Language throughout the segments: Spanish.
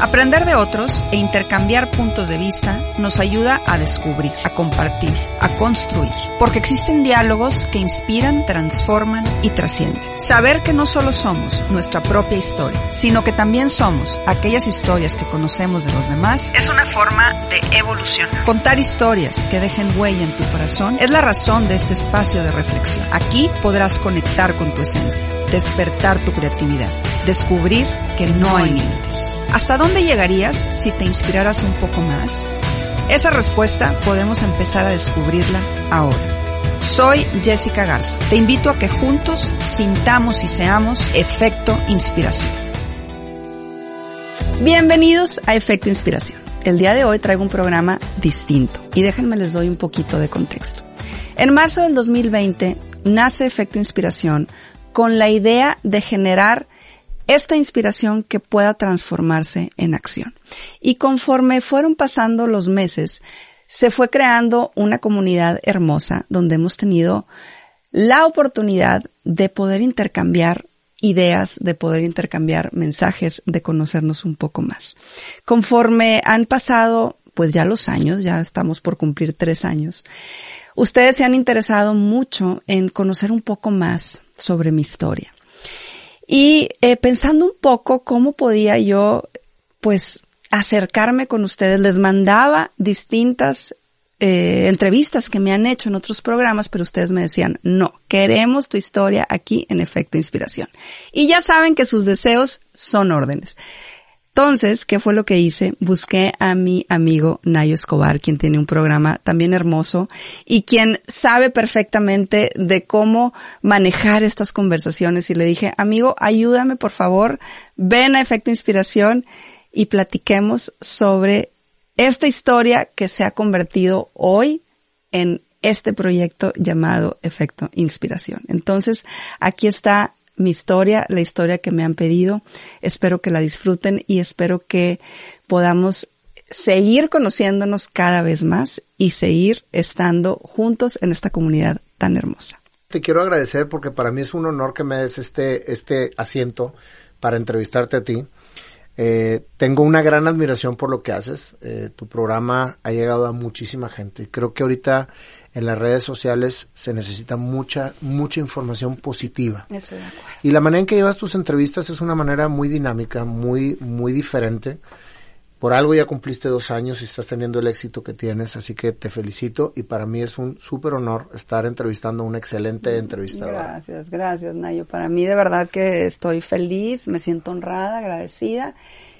Aprender de otros e intercambiar puntos de vista nos ayuda a descubrir, a compartir, a construir, porque existen diálogos que inspiran, transforman y trascienden. Saber que no solo somos nuestra propia historia, sino que también somos aquellas historias que conocemos de los demás, es una forma de evolución. Contar historias que dejen huella en tu corazón es la razón de este espacio de reflexión. Aquí podrás conectar con tu esencia, despertar tu creatividad, descubrir que no hay límites. ¿Hasta dónde llegarías si te inspiraras un poco más? Esa respuesta podemos empezar a descubrirla ahora. Soy Jessica Garza. Te invito a que juntos sintamos y seamos efecto inspiración. Bienvenidos a Efecto Inspiración. El día de hoy traigo un programa distinto y déjenme les doy un poquito de contexto. En marzo del 2020 nace Efecto Inspiración con la idea de generar esta inspiración que pueda transformarse en acción. Y conforme fueron pasando los meses, se fue creando una comunidad hermosa donde hemos tenido la oportunidad de poder intercambiar ideas, de poder intercambiar mensajes, de conocernos un poco más. Conforme han pasado, pues ya los años, ya estamos por cumplir tres años, ustedes se han interesado mucho en conocer un poco más sobre mi historia. Y eh, pensando un poco cómo podía yo, pues, acercarme con ustedes, les mandaba distintas eh, entrevistas que me han hecho en otros programas, pero ustedes me decían, no, queremos tu historia aquí en efecto inspiración. Y ya saben que sus deseos son órdenes. Entonces, ¿qué fue lo que hice? Busqué a mi amigo Nayo Escobar, quien tiene un programa también hermoso y quien sabe perfectamente de cómo manejar estas conversaciones y le dije, amigo, ayúdame por favor, ven a Efecto Inspiración y platiquemos sobre esta historia que se ha convertido hoy en este proyecto llamado Efecto Inspiración. Entonces, aquí está mi historia, la historia que me han pedido. Espero que la disfruten y espero que podamos seguir conociéndonos cada vez más y seguir estando juntos en esta comunidad tan hermosa. Te quiero agradecer porque para mí es un honor que me des este, este asiento para entrevistarte a ti. Eh, tengo una gran admiración por lo que haces. Eh, tu programa ha llegado a muchísima gente. Creo que ahorita en las redes sociales se necesita mucha, mucha información positiva. Estoy de acuerdo. Y la manera en que llevas tus entrevistas es una manera muy dinámica, muy, muy diferente. Por algo ya cumpliste dos años y estás teniendo el éxito que tienes, así que te felicito y para mí es un súper honor estar entrevistando a una excelente entrevistadora. Gracias, gracias, Nayo. Para mí de verdad que estoy feliz, me siento honrada, agradecida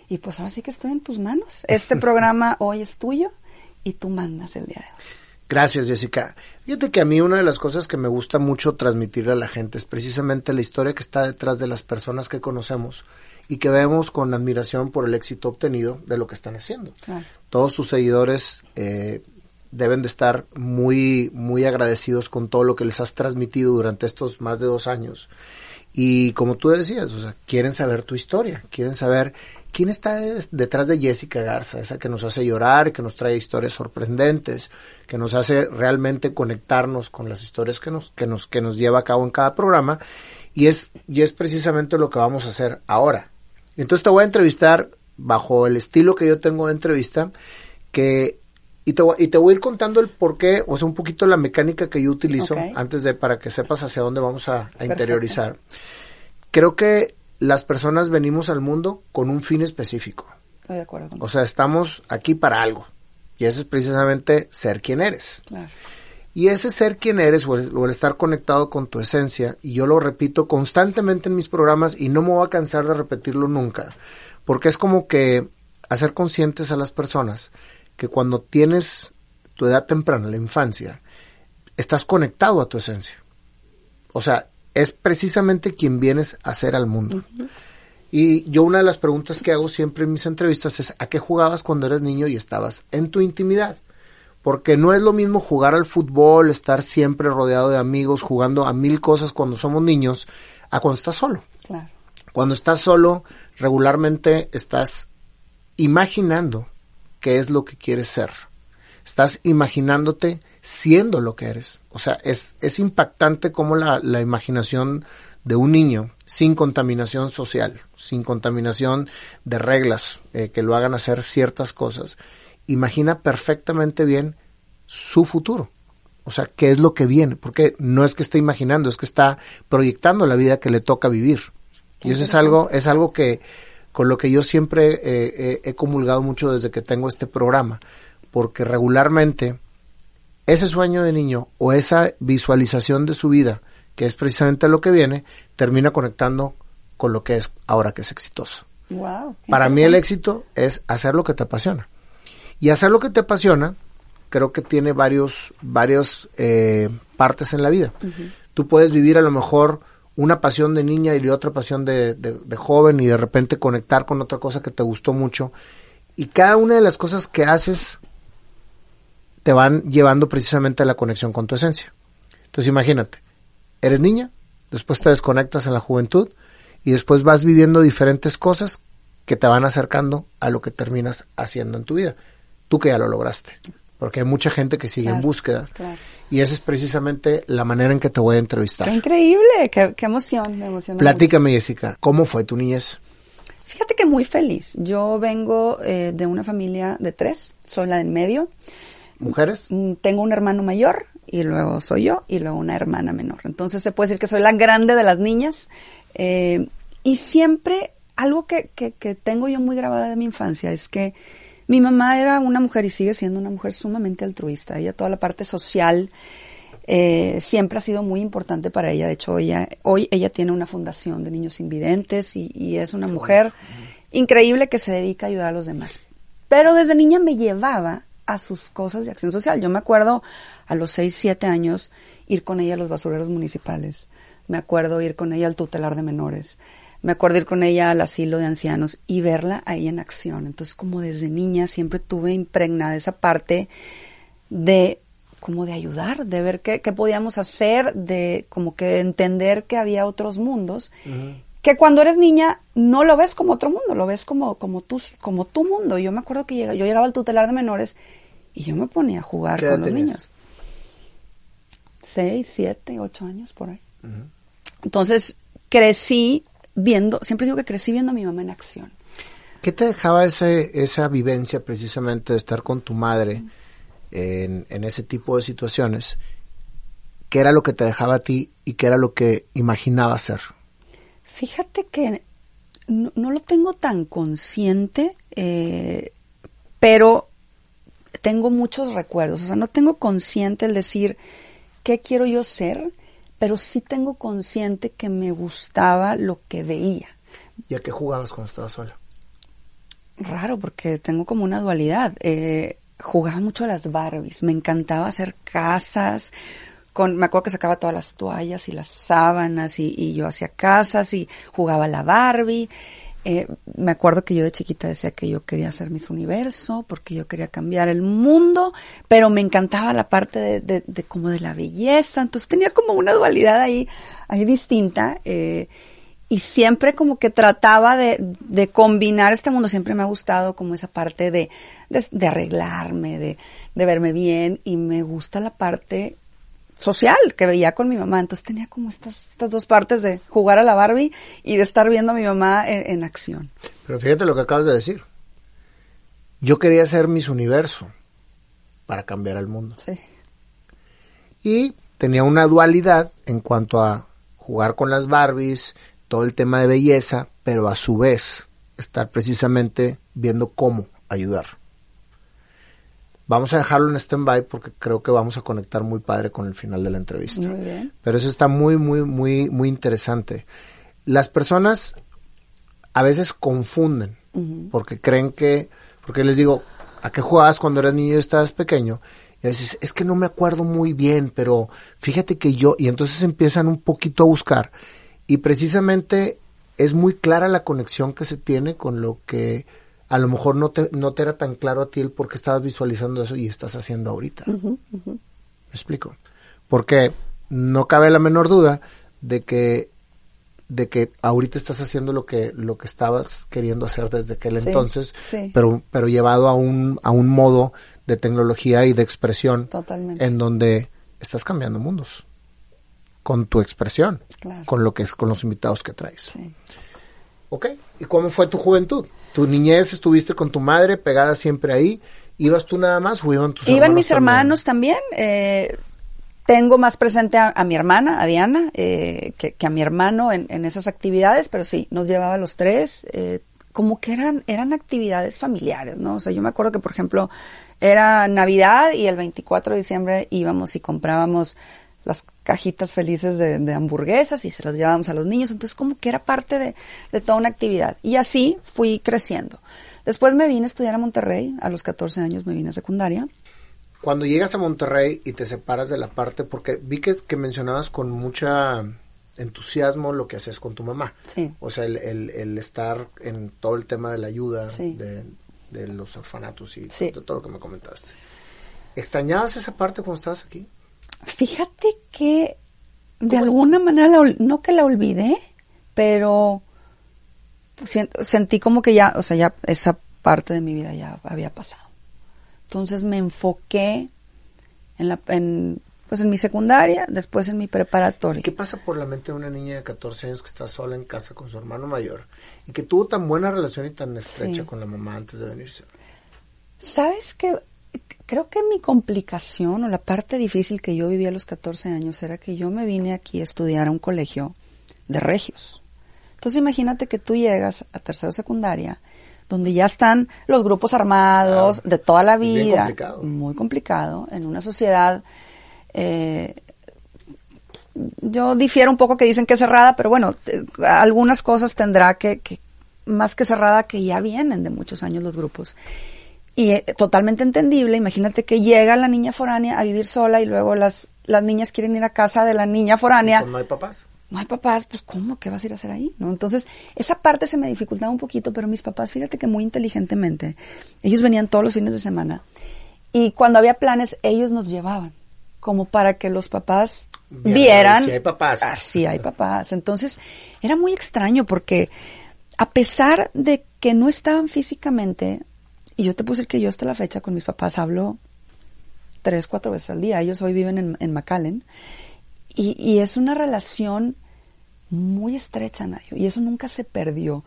y pues ahora sí que estoy en tus manos. Este programa hoy es tuyo y tú mandas el día de hoy. Gracias, Jessica. Fíjate que a mí una de las cosas que me gusta mucho transmitirle a la gente es precisamente la historia que está detrás de las personas que conocemos y que vemos con admiración por el éxito obtenido de lo que están haciendo. Todos tus seguidores eh, deben de estar muy, muy agradecidos con todo lo que les has transmitido durante estos más de dos años. Y como tú decías, o sea, quieren saber tu historia, quieren saber quién está detrás de Jessica Garza, esa que nos hace llorar, que nos trae historias sorprendentes, que nos hace realmente conectarnos con las historias que nos, que nos, que nos lleva a cabo en cada programa. Y es, y es precisamente lo que vamos a hacer ahora. Entonces te voy a entrevistar bajo el estilo que yo tengo de entrevista, que y te, voy- y te voy a ir contando el por qué, o sea, un poquito la mecánica que yo utilizo antes de para que sepas hacia dónde vamos a, a interiorizar. Creo que las personas venimos al mundo con un fin específico. Estoy de acuerdo contigo. O sea, estamos aquí para algo. Y eso es precisamente ser quien eres. Claro. Y ese ser quien eres o el, o el estar conectado con tu esencia, y yo lo repito constantemente en mis programas y no me voy a cansar de repetirlo nunca, porque es como que hacer conscientes a las personas que cuando tienes tu edad temprana, la infancia, estás conectado a tu esencia. O sea, es precisamente quien vienes a ser al mundo. Y yo una de las preguntas que hago siempre en mis entrevistas es, ¿a qué jugabas cuando eras niño y estabas en tu intimidad? Porque no es lo mismo jugar al fútbol, estar siempre rodeado de amigos, jugando a mil cosas cuando somos niños, a cuando estás solo. Claro. Cuando estás solo, regularmente estás imaginando qué es lo que quieres ser. Estás imaginándote siendo lo que eres. O sea, es, es impactante cómo la, la imaginación de un niño sin contaminación social, sin contaminación de reglas eh, que lo hagan hacer ciertas cosas, imagina perfectamente bien su futuro. O sea, qué es lo que viene, porque no es que esté imaginando, es que está proyectando la vida que le toca vivir. Y eso es algo, es algo que con lo que yo siempre eh, eh, he comulgado mucho desde que tengo este programa, porque regularmente ese sueño de niño o esa visualización de su vida, que es precisamente lo que viene, termina conectando con lo que es ahora que es exitoso. Wow, Para mí el éxito es hacer lo que te apasiona. Y hacer lo que te apasiona, creo que tiene varios, varios eh, partes en la vida. Tú puedes vivir a lo mejor una pasión de niña y otra pasión de, de, de, joven y de repente conectar con otra cosa que te gustó mucho. Y cada una de las cosas que haces te van llevando precisamente a la conexión con tu esencia. Entonces imagínate, eres niña, después te desconectas en la juventud y después vas viviendo diferentes cosas que te van acercando a lo que terminas haciendo en tu vida. Tú que ya lo lograste. Porque hay mucha gente que sigue Claro, en búsqueda. claro. Y esa es precisamente la manera en que te voy a entrevistar. Qué increíble, qué, qué emoción, me emociona. Platícame, Jessica, ¿cómo fue tu niñez? Fíjate que muy feliz. Yo vengo eh, de una familia de tres, soy la del medio. ¿Mujeres? Mm, Tengo un hermano mayor y luego soy yo y luego una hermana menor. Entonces se puede decir que soy la grande de las niñas. Eh, y siempre algo que, que, que tengo yo muy grabada de mi infancia es que mi mamá era una mujer y sigue siendo una mujer sumamente altruista. Ella toda la parte social eh, siempre ha sido muy importante para ella. De hecho, ella, hoy ella tiene una fundación de niños invidentes y, y es una mujer increíble que se dedica a ayudar a los demás. Pero desde niña me llevaba a sus cosas de acción social. Yo me acuerdo a los 6, 7 años ir con ella a los basureros municipales. Me acuerdo ir con ella al tutelar de menores. Me acuerdo ir con ella al asilo de ancianos y verla ahí en acción. Entonces, como desde niña siempre tuve impregnada esa parte de como de ayudar, de ver qué, qué podíamos hacer, de como que de entender que había otros mundos, que cuando eres niña no lo ves como otro mundo, lo ves como, como, tu, como tu mundo. Yo me acuerdo que yo llegaba al tutelar de menores y yo me ponía a jugar ¿Qué edad con los tenías? niños. Seis, siete, ocho años por ahí. Entonces crecí viendo, siempre digo que crecí viendo a mi mamá en acción. ¿Qué te dejaba ese, esa vivencia precisamente de estar con tu madre en, en ese tipo de situaciones? ¿Qué era lo que te dejaba a ti y qué era lo que imaginaba hacer? Fíjate que no, no lo tengo tan consciente, eh, pero tengo muchos recuerdos. O sea, no tengo consciente el decir qué quiero yo ser, pero sí tengo consciente que me gustaba lo que veía. ¿Y a qué jugabas cuando estabas sola? Raro, porque tengo como una dualidad. Eh, jugaba mucho a las Barbies, me encantaba hacer casas. Con, me acuerdo que sacaba todas las toallas y las sábanas y, y yo hacía casas y jugaba a la Barbie. Eh, me acuerdo que yo de chiquita decía que yo quería hacer mis universo porque yo quería cambiar el mundo, pero me encantaba la parte de, de, de como de la belleza. Entonces tenía como una dualidad ahí, ahí distinta. Eh, y siempre como que trataba de, de, combinar este mundo, siempre me ha gustado como esa parte de, de, arreglarme, de, de, verme bien y me gusta la parte social que veía con mi mamá, entonces tenía como estas, estas dos partes de jugar a la Barbie y de estar viendo a mi mamá en, en acción. Pero fíjate lo que acabas de decir. Yo quería ser mis universo para cambiar el mundo. Sí. Y tenía una dualidad en cuanto a jugar con las Barbies, todo el tema de belleza, pero a su vez estar precisamente viendo cómo ayudar. Vamos a dejarlo en stand-by porque creo que vamos a conectar muy padre con el final de la entrevista. Muy bien. Pero eso está muy, muy, muy, muy interesante. Las personas a veces confunden uh -huh. porque creen que, porque les digo, ¿a qué jugabas cuando eras niño y estabas pequeño? Y dices, es que no me acuerdo muy bien, pero fíjate que yo, y entonces empiezan un poquito a buscar y precisamente es muy clara la conexión que se tiene con lo que a lo mejor no te, no te era tan claro a ti el por qué estabas visualizando eso y estás haciendo ahorita. Uh -huh, uh -huh. ¿Me explico? Porque no cabe la menor duda de que de que ahorita estás haciendo lo que lo que estabas queriendo hacer desde aquel Sí, entonces, sí. pero pero llevado a un a un modo de tecnología y de expresión Totalmente. en donde estás cambiando mundos con tu expresión, Claro. con lo que es con los invitados que traes. Sí. ¿Ok? ¿Y cómo fue tu juventud? Tu niñez estuviste con tu madre pegada siempre ahí. ¿Ibas tú nada más o iban tus Iban hermanos mis también? hermanos también. eh, tengo más presente a, a mi hermana, a Diana, eh, que, que a mi hermano en, en esas actividades, pero sí, nos llevaba a los tres. eh, como que eran, eran actividades familiares, ¿no? O sea, yo me acuerdo que, por ejemplo, era Navidad y el 24 de diciembre íbamos y comprábamos las cajitas felices de, de hamburguesas y se las llevábamos a los niños. Entonces, como que era parte de, de toda una actividad. Y así fui creciendo. Después me vine a estudiar a Monterrey. A los 14 años me vine a secundaria. Cuando llegas a Monterrey y te separas de la parte, porque vi que, que mencionabas con mucha entusiasmo lo que hacías con tu mamá. Sí. O sea, el, el- el estar en todo el tema de la ayuda, Sí. de, de los orfanatos y Sí. de todo lo que me comentaste. ¿Extrañabas esa parte cuando estabas aquí? Fíjate que de alguna manera, la no que la olvidé, pero pues, sentí como que ya, o sea, ya esa parte de mi vida ya había pasado. Entonces me enfoqué en la, en, pues en mi secundaria, después en mi preparatoria. ¿Qué pasa por la mente de una niña de 14 años que está sola en casa con su hermano mayor y que tuvo tan buena relación y tan estrecha Sí. con la mamá antes de venirse? ¿Sabes qué? Creo que mi complicación o la parte difícil que yo viví a los 14 años era que yo me vine aquí a estudiar a un colegio de regios. Entonces imagínate que tú llegas a tercero secundaria, donde ya están los grupos armados de toda la Es bien vida. complicado. Muy complicado, en una sociedad eh, yo difiero un poco que dicen que es cerrada, pero bueno, eh, algunas cosas tendrá que, que más que cerrada, que ya vienen de muchos años los grupos. Y eh, totalmente entendible, imagínate que llega la niña foránea a vivir sola y luego las, las niñas quieren ir a casa de la niña foránea. No hay papás. No hay papás, pues ¿cómo? ¿Qué vas a ir a hacer ahí? ¿No? Entonces, esa parte se me dificultaba un poquito, pero mis papás, fíjate que muy inteligentemente, ellos venían todos los fines de semana y cuando había planes, ellos nos llevaban, como para que los papás Vieran, vieran. sí hay papás. Ah, sí hay papás. Entonces, era muy extraño porque a pesar de que no estaban físicamente, y yo te puse que yo hasta la fecha con mis papás hablo tres, cuatro veces al día. Ellos hoy viven en, en McAllen. Y, y es una relación muy estrecha, Nayo, y eso nunca se perdió.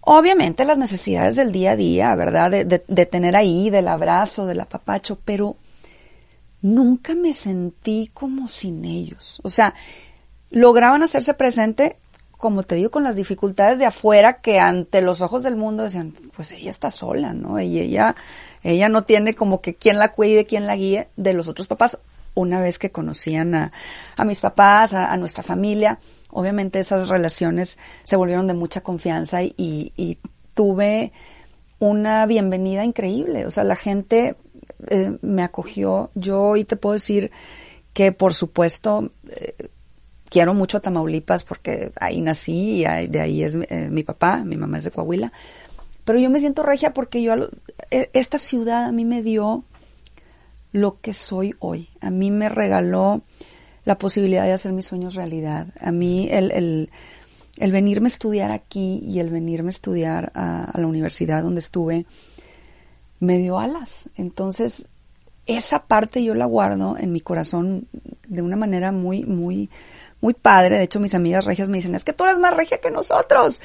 Obviamente las necesidades del día a día, ¿verdad? De, de- de tener ahí, del abrazo, del apapacho, pero nunca me sentí como sin ellos. O sea, lograban hacerse presente, como te digo, con las dificultades de afuera que ante los ojos del mundo decían, pues ella está sola, ¿no? Y ella, ella no tiene como que quien la cuide, quien la guíe de los otros papás. Una vez que conocían a, a mis papás, a, nuestra familia, obviamente esas relaciones se volvieron de mucha confianza y, y- y tuve una bienvenida increíble. O sea, la gente eh, me acogió. Yo hoy te puedo decir que, por supuesto, eh, quiero mucho Tamaulipas porque ahí nací y de ahí es eh, mi papá, mi mamá es de Coahuila. Pero yo me siento regia porque yo, a lo- e- esta ciudad a mí me dio lo que soy hoy. A mí me regaló la posibilidad de hacer mis sueños realidad. A mí el, el, el venirme a estudiar aquí y el venirme a estudiar a la universidad donde estuve me dio alas. Entonces, esa parte yo la guardo en mi corazón de una manera muy, muy, muy padre. De hecho, mis amigas regias me dicen, es que tú eres más regia que nosotros.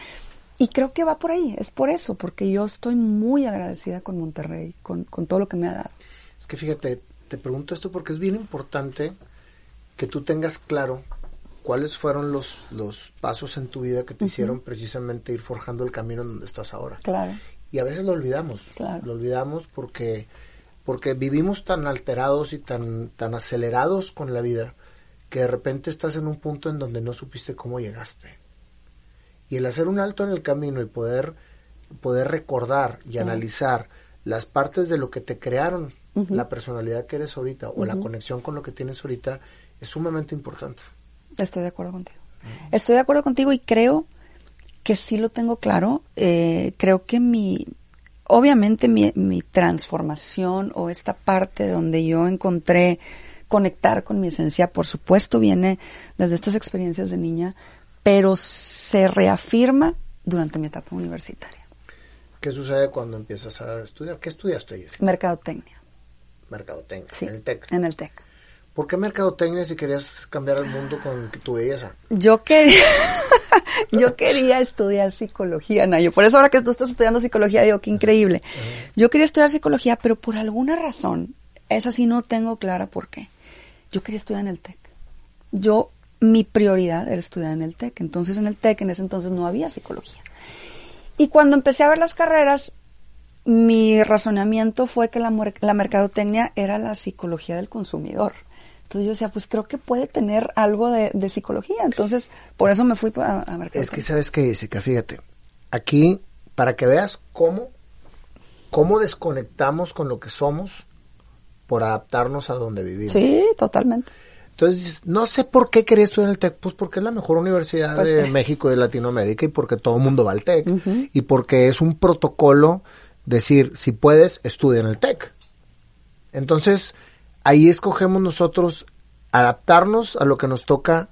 Y creo que va por ahí, es por eso, porque yo estoy muy agradecida con Monterrey, con, con todo lo que me ha dado. Es que fíjate, te pregunto esto porque es bien importante que tú tengas claro cuáles fueron los, los pasos en tu vida que te hicieron precisamente ir forjando el camino en donde estás ahora. Claro. Y a veces lo olvidamos. Claro. Lo olvidamos porque, porque vivimos tan alterados y tan, tan acelerados con la vida que de repente estás en un punto en donde no supiste cómo llegaste. Y el hacer un alto en el camino y poder, poder recordar y analizar las partes de lo que te crearon la personalidad que eres ahorita o la conexión con lo que tienes ahorita es sumamente importante. Estoy de acuerdo contigo. Estoy de acuerdo contigo y creo que sí lo tengo claro. Eh, creo que mi, obviamente mi, mi transformación o esta parte donde yo encontré conectar con mi esencia, por supuesto, viene desde estas experiencias de niña, pero se reafirma durante mi etapa universitaria. ¿Qué sucede cuando empiezas a estudiar? ¿Qué estudiaste, Jessica? Mercadotecnia. Mercadotecnia, Sí, en el TEC. En el TEC. ¿Por qué mercadotecnia si querías cambiar el mundo con tu belleza? Yo quería, yo quería estudiar psicología, Nayo. Por eso ahora que tú estás estudiando psicología, digo, qué increíble. Yo quería estudiar psicología, pero por alguna razón, esa sí no tengo clara por qué. Yo quería estudiar en el TEC. Yo, mi prioridad era estudiar en el TEC. Entonces, en el TEC, en ese entonces no había psicología. Y cuando empecé a ver las carreras, mi razonamiento fue que la, mer- la mercadotecnia era la psicología del consumidor. Entonces yo decía, pues creo que puede tener algo de, psicología. Entonces, por eso me fui a, a mercadotecnia. Es que sabes que Jessica, fíjate, aquí para que veas cómo cómo desconectamos con lo que somos por adaptarnos a donde vivimos. Sí, totalmente. Entonces, no sé por qué quería estudiar en el TEC, pues porque es la mejor universidad Pues de. México y de Latinoamérica y porque todo el mundo va al TEC y porque es un protocolo decir, si puedes, estudia en el TEC. Entonces, ahí escogemos nosotros adaptarnos a lo que nos toca,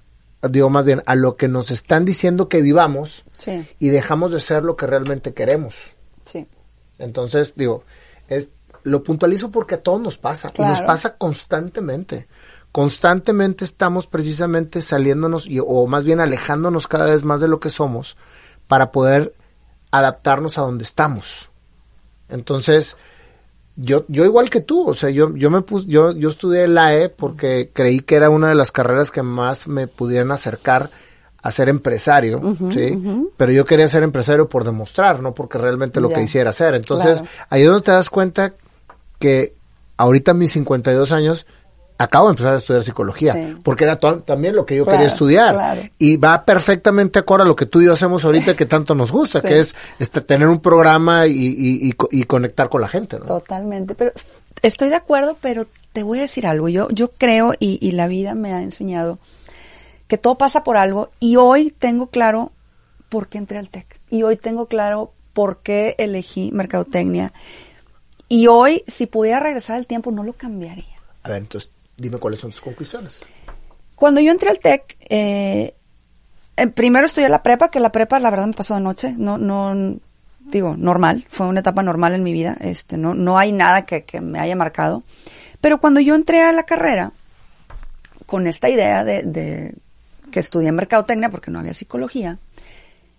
digo más bien, a lo que nos están diciendo que vivamos Sí, y dejamos de ser lo que realmente queremos. sí. Entonces, digo, es lo puntualizo porque a todos nos pasa y nos pasa constantemente. Constantemente estamos precisamente saliéndonos y, o más bien alejándonos cada vez más de lo que somos para poder adaptarnos a donde estamos. Entonces, yo, yo igual que tú, o sea, yo, yo me puse, yo, yo estudié la E porque creí que era una de las carreras que más me pudieran acercar a ser empresario, ¿sí? Pero yo quería ser empresario por demostrar, no porque realmente lo que hiciera hacer. Entonces, Claro. ahí es donde te das cuenta que ahorita a mis 52 años acabo de empezar a estudiar psicología, Sí. porque era también lo que yo Claro, quería estudiar. claro. Y va perfectamente acorde a lo que tú y yo hacemos ahorita que tanto nos gusta, Sí. que es este, tener un programa y, y- y co- y conectar con la gente, ¿no? Totalmente. Pero estoy de acuerdo, pero te voy a decir algo. Yo, yo creo y, y la vida me ha enseñado que todo pasa por algo y hoy tengo claro por qué entré al TEC. Y hoy tengo claro por qué elegí mercadotecnia. Y hoy, si pudiera regresar el tiempo, no lo cambiaría. A ver, entonces, dime cuáles son tus conclusiones. Cuando yo entré al TEC, eh, eh, primero estudié la prepa, que la prepa la verdad me pasó de noche, no, no, digo, normal, fue una etapa normal en mi vida, este, no, no hay nada que, que me haya marcado. Pero cuando yo entré a la carrera, con esta idea de, de que estudié mercadotecnia porque no había psicología,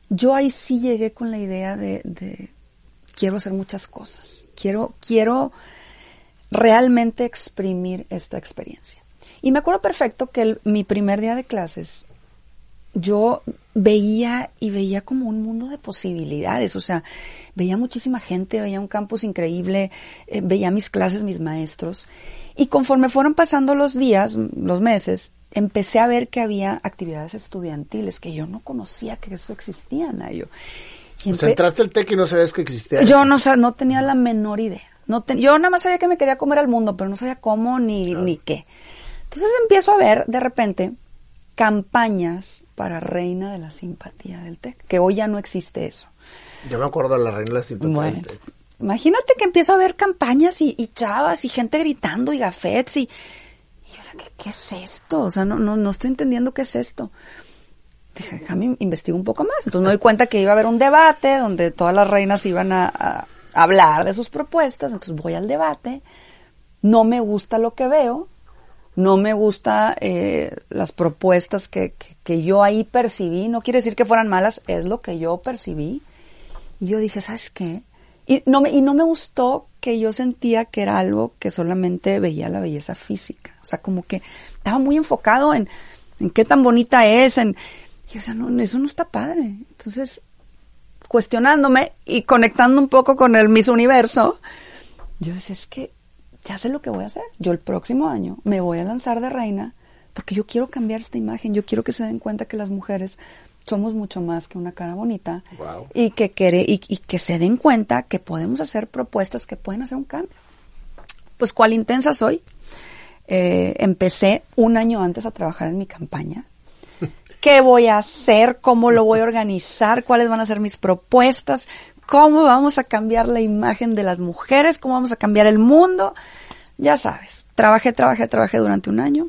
yo ahí sí llegué con la idea de, de quiero hacer muchas cosas, quiero, quiero realmente exprimir esta experiencia. Y me acuerdo perfecto que mi primer día de clases, yo veía y veía como un mundo de posibilidades, o sea, veía muchísima gente, veía un campus increíble, eh, veía mis clases, mis maestros, y conforme fueron pasando los días, los meses, empecé a ver que había actividades estudiantiles que yo no conocía que eso existía, Nayo. O sea, empe- entraste al TEC y no sabes que existía yo eso. no, sa- no tenía la menor idea. No te- yo nada más sabía que me quería comer al mundo, pero no sabía cómo ni, ni qué. Entonces empiezo a ver de repente campañas para Reina de la Simpatía del TEC, que hoy ya no existe eso. Yo me acuerdo de la reina de la simpatía Bueno, del TEC. imagínate que empiezo a ver campañas y, y chavas y gente gritando y gafets y, y yo, o sea, ¿qué, qué es esto? O sea, no, no, no estoy entendiendo qué es esto. Dije, déjame investigar un poco más. Entonces me doy cuenta que iba a haber un debate donde todas las reinas iban a, hablar de sus propuestas. Entonces voy al debate. No me gusta lo que veo. No me gusta eh, las propuestas que, que, que yo ahí percibí. No quiere decir que fueran malas, es lo que yo percibí. Y yo dije, ¿sabes qué? Y no me, y no me gustó que yo sentía que era algo que solamente veía la belleza física. O sea, como que estaba muy enfocado en, en qué tan bonita es, en, y o sea, no, eso no está padre. Entonces, cuestionándome y conectando un poco con el Miss Universo, yo decía, es que ya sé lo que voy a hacer. Yo el próximo año me voy a lanzar de reina porque yo quiero cambiar esta imagen. Yo quiero que se den cuenta que las mujeres somos mucho más que una cara bonita Wow. y que quere, y, y que se den cuenta que podemos hacer propuestas que pueden hacer un cambio. Pues cuál intensa soy. Eh, empecé un año antes a trabajar en mi campaña. ¿Qué voy a hacer? ¿Cómo lo voy a organizar? ¿Cuáles van a ser mis propuestas? ¿Cómo vamos a cambiar la imagen de las mujeres? ¿Cómo vamos a cambiar el mundo? Ya sabes, trabajé, trabajé, trabajé durante un año.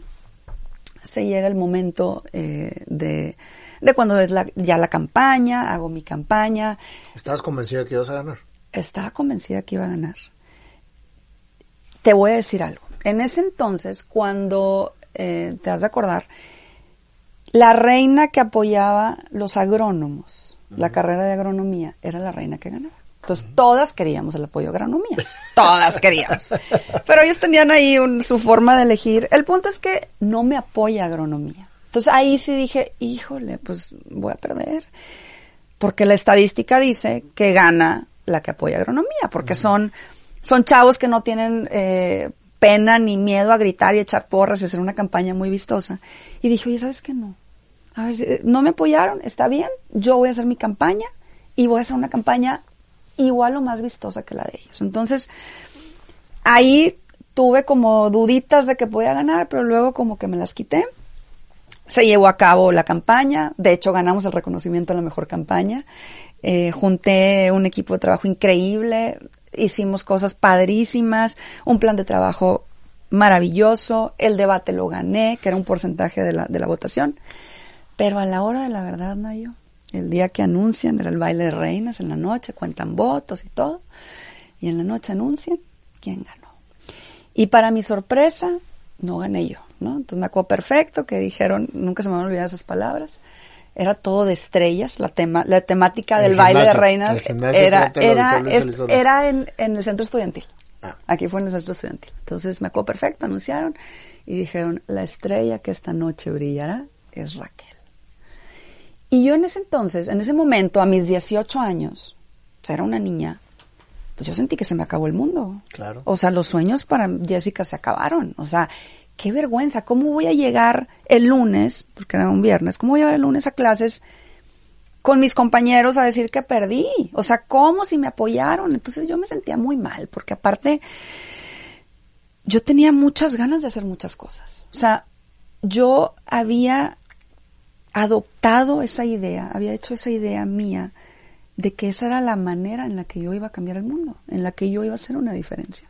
Se llega el momento eh, de, de cuando es la, ya la campaña, hago mi campaña. ¿Estabas convencida que ibas a ganar? Estaba convencida que iba a ganar. Te voy a decir algo. En ese entonces, cuando eh, te has de acordar, la reina que apoyaba los agrónomos, la carrera de agronomía, era la reina que ganaba. Entonces, todas queríamos el apoyo a agronomía. Todas queríamos. Pero ellos tenían ahí su forma de elegir. El punto es que no me apoya agronomía. Entonces, ahí sí dije, híjole, pues voy a perder. Porque la estadística dice que gana la que apoya agronomía, porque son, son chavos que no tienen eh, pena ni miedo a gritar y echar porras y hacer una campaña muy vistosa. Y dije, oye, ¿sabes qué no? A ver, eh, no me apoyaron, está bien, yo voy a hacer mi campaña y voy a hacer una campaña igual o más vistosa que la de ellos. Entonces, ahí tuve como duditas de que podía ganar, pero luego como que me las quité. Se llevó a cabo la campaña, de hecho ganamos el reconocimiento a la mejor campaña. Eh, junté un equipo de trabajo increíble, hicimos cosas padrísimas, un plan de trabajo maravilloso, el debate lo gané, que era un porcentaje de la, de la votación, pero a la hora de la verdad, Nayo, el día que anuncian, era el baile de reinas en la noche, cuentan votos y todo. Y en la noche anuncian quién ganó. Y para mi sorpresa, no gané yo, ¿no? Entonces me acuerdo perfecto que dijeron, nunca se me van a olvidar esas palabras, era todo de estrellas, la tema, la temática del baile de reinas era, era, era en, en, el centro estudiantil. Ah. Aquí fue en el centro estudiantil. Entonces me acuerdo perfecto, anunciaron y dijeron, la estrella que esta noche brillará es Raquel. Y yo en ese entonces, en ese momento, a mis 18 años, o sea, era una niña, pues yo sentí que se me acabó el mundo. Claro. O sea, los sueños para Jessica se acabaron. O sea, qué vergüenza. ¿Cómo voy a llegar el lunes, porque era un viernes, cómo voy a llegar el lunes a clases con mis compañeros a decir que perdí? O sea, ¿cómo si me apoyaron? Entonces yo me sentía muy mal, porque aparte yo tenía muchas ganas de hacer muchas cosas. O sea, yo había adoptado esa idea, había hecho esa idea mía de que esa era la manera en la que yo iba a cambiar el mundo, en la que yo iba a hacer una diferencia.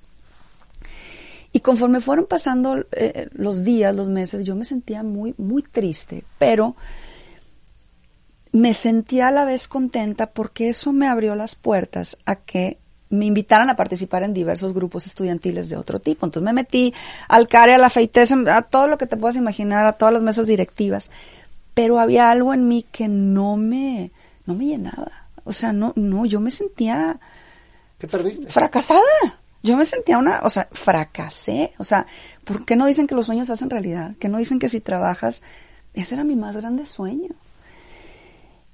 Y conforme fueron pasando eh, los días, los meses, yo me sentía muy, muy triste, pero me sentía a la vez contenta porque eso me abrió las puertas a que me invitaran a participar en diversos grupos estudiantiles de otro tipo. Entonces me metí al CARE, a la FEITES, a todo lo que te puedas imaginar, a todas las mesas directivas pero había algo en mí que no me, no me llenaba. O sea, no, no, yo me sentía... ¿Qué perdiste? Fracasada. Yo me sentía una, o sea, fracasé. O sea, ¿por qué no dicen que los sueños hacen realidad? ¿Que no dicen que si trabajas, ese era mi más grande sueño?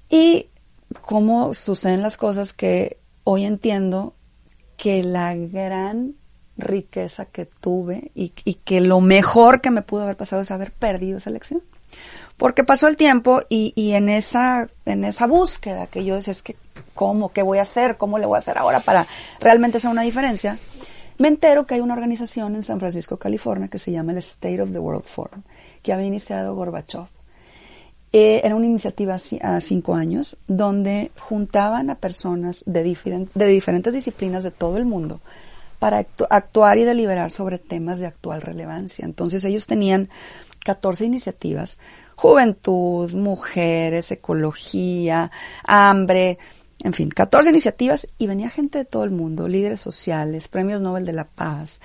Y cómo suceden las cosas que hoy entiendo que la gran riqueza que tuve y, y que lo mejor que me pudo haber pasado es haber perdido esa elección. Porque pasó el tiempo y, y en esa, en esa búsqueda que yo decía, es que, ¿cómo? ¿Qué voy a hacer? ¿Cómo le voy a hacer ahora para realmente hacer una diferencia? Me entero que hay una organización en San Francisco, California, que se llama el State of the World Forum, que había iniciado Gorbachev. Eh, era una iniciativa a cinco años donde juntaban a personas de, de diferentes disciplinas de todo el mundo para actuar y deliberar sobre temas de actual relevancia. Entonces ellos tenían 14 iniciativas juventud, mujeres, ecología, hambre, en fin, 14 iniciativas y venía gente de todo el mundo, líderes sociales, premios Nobel de la Paz.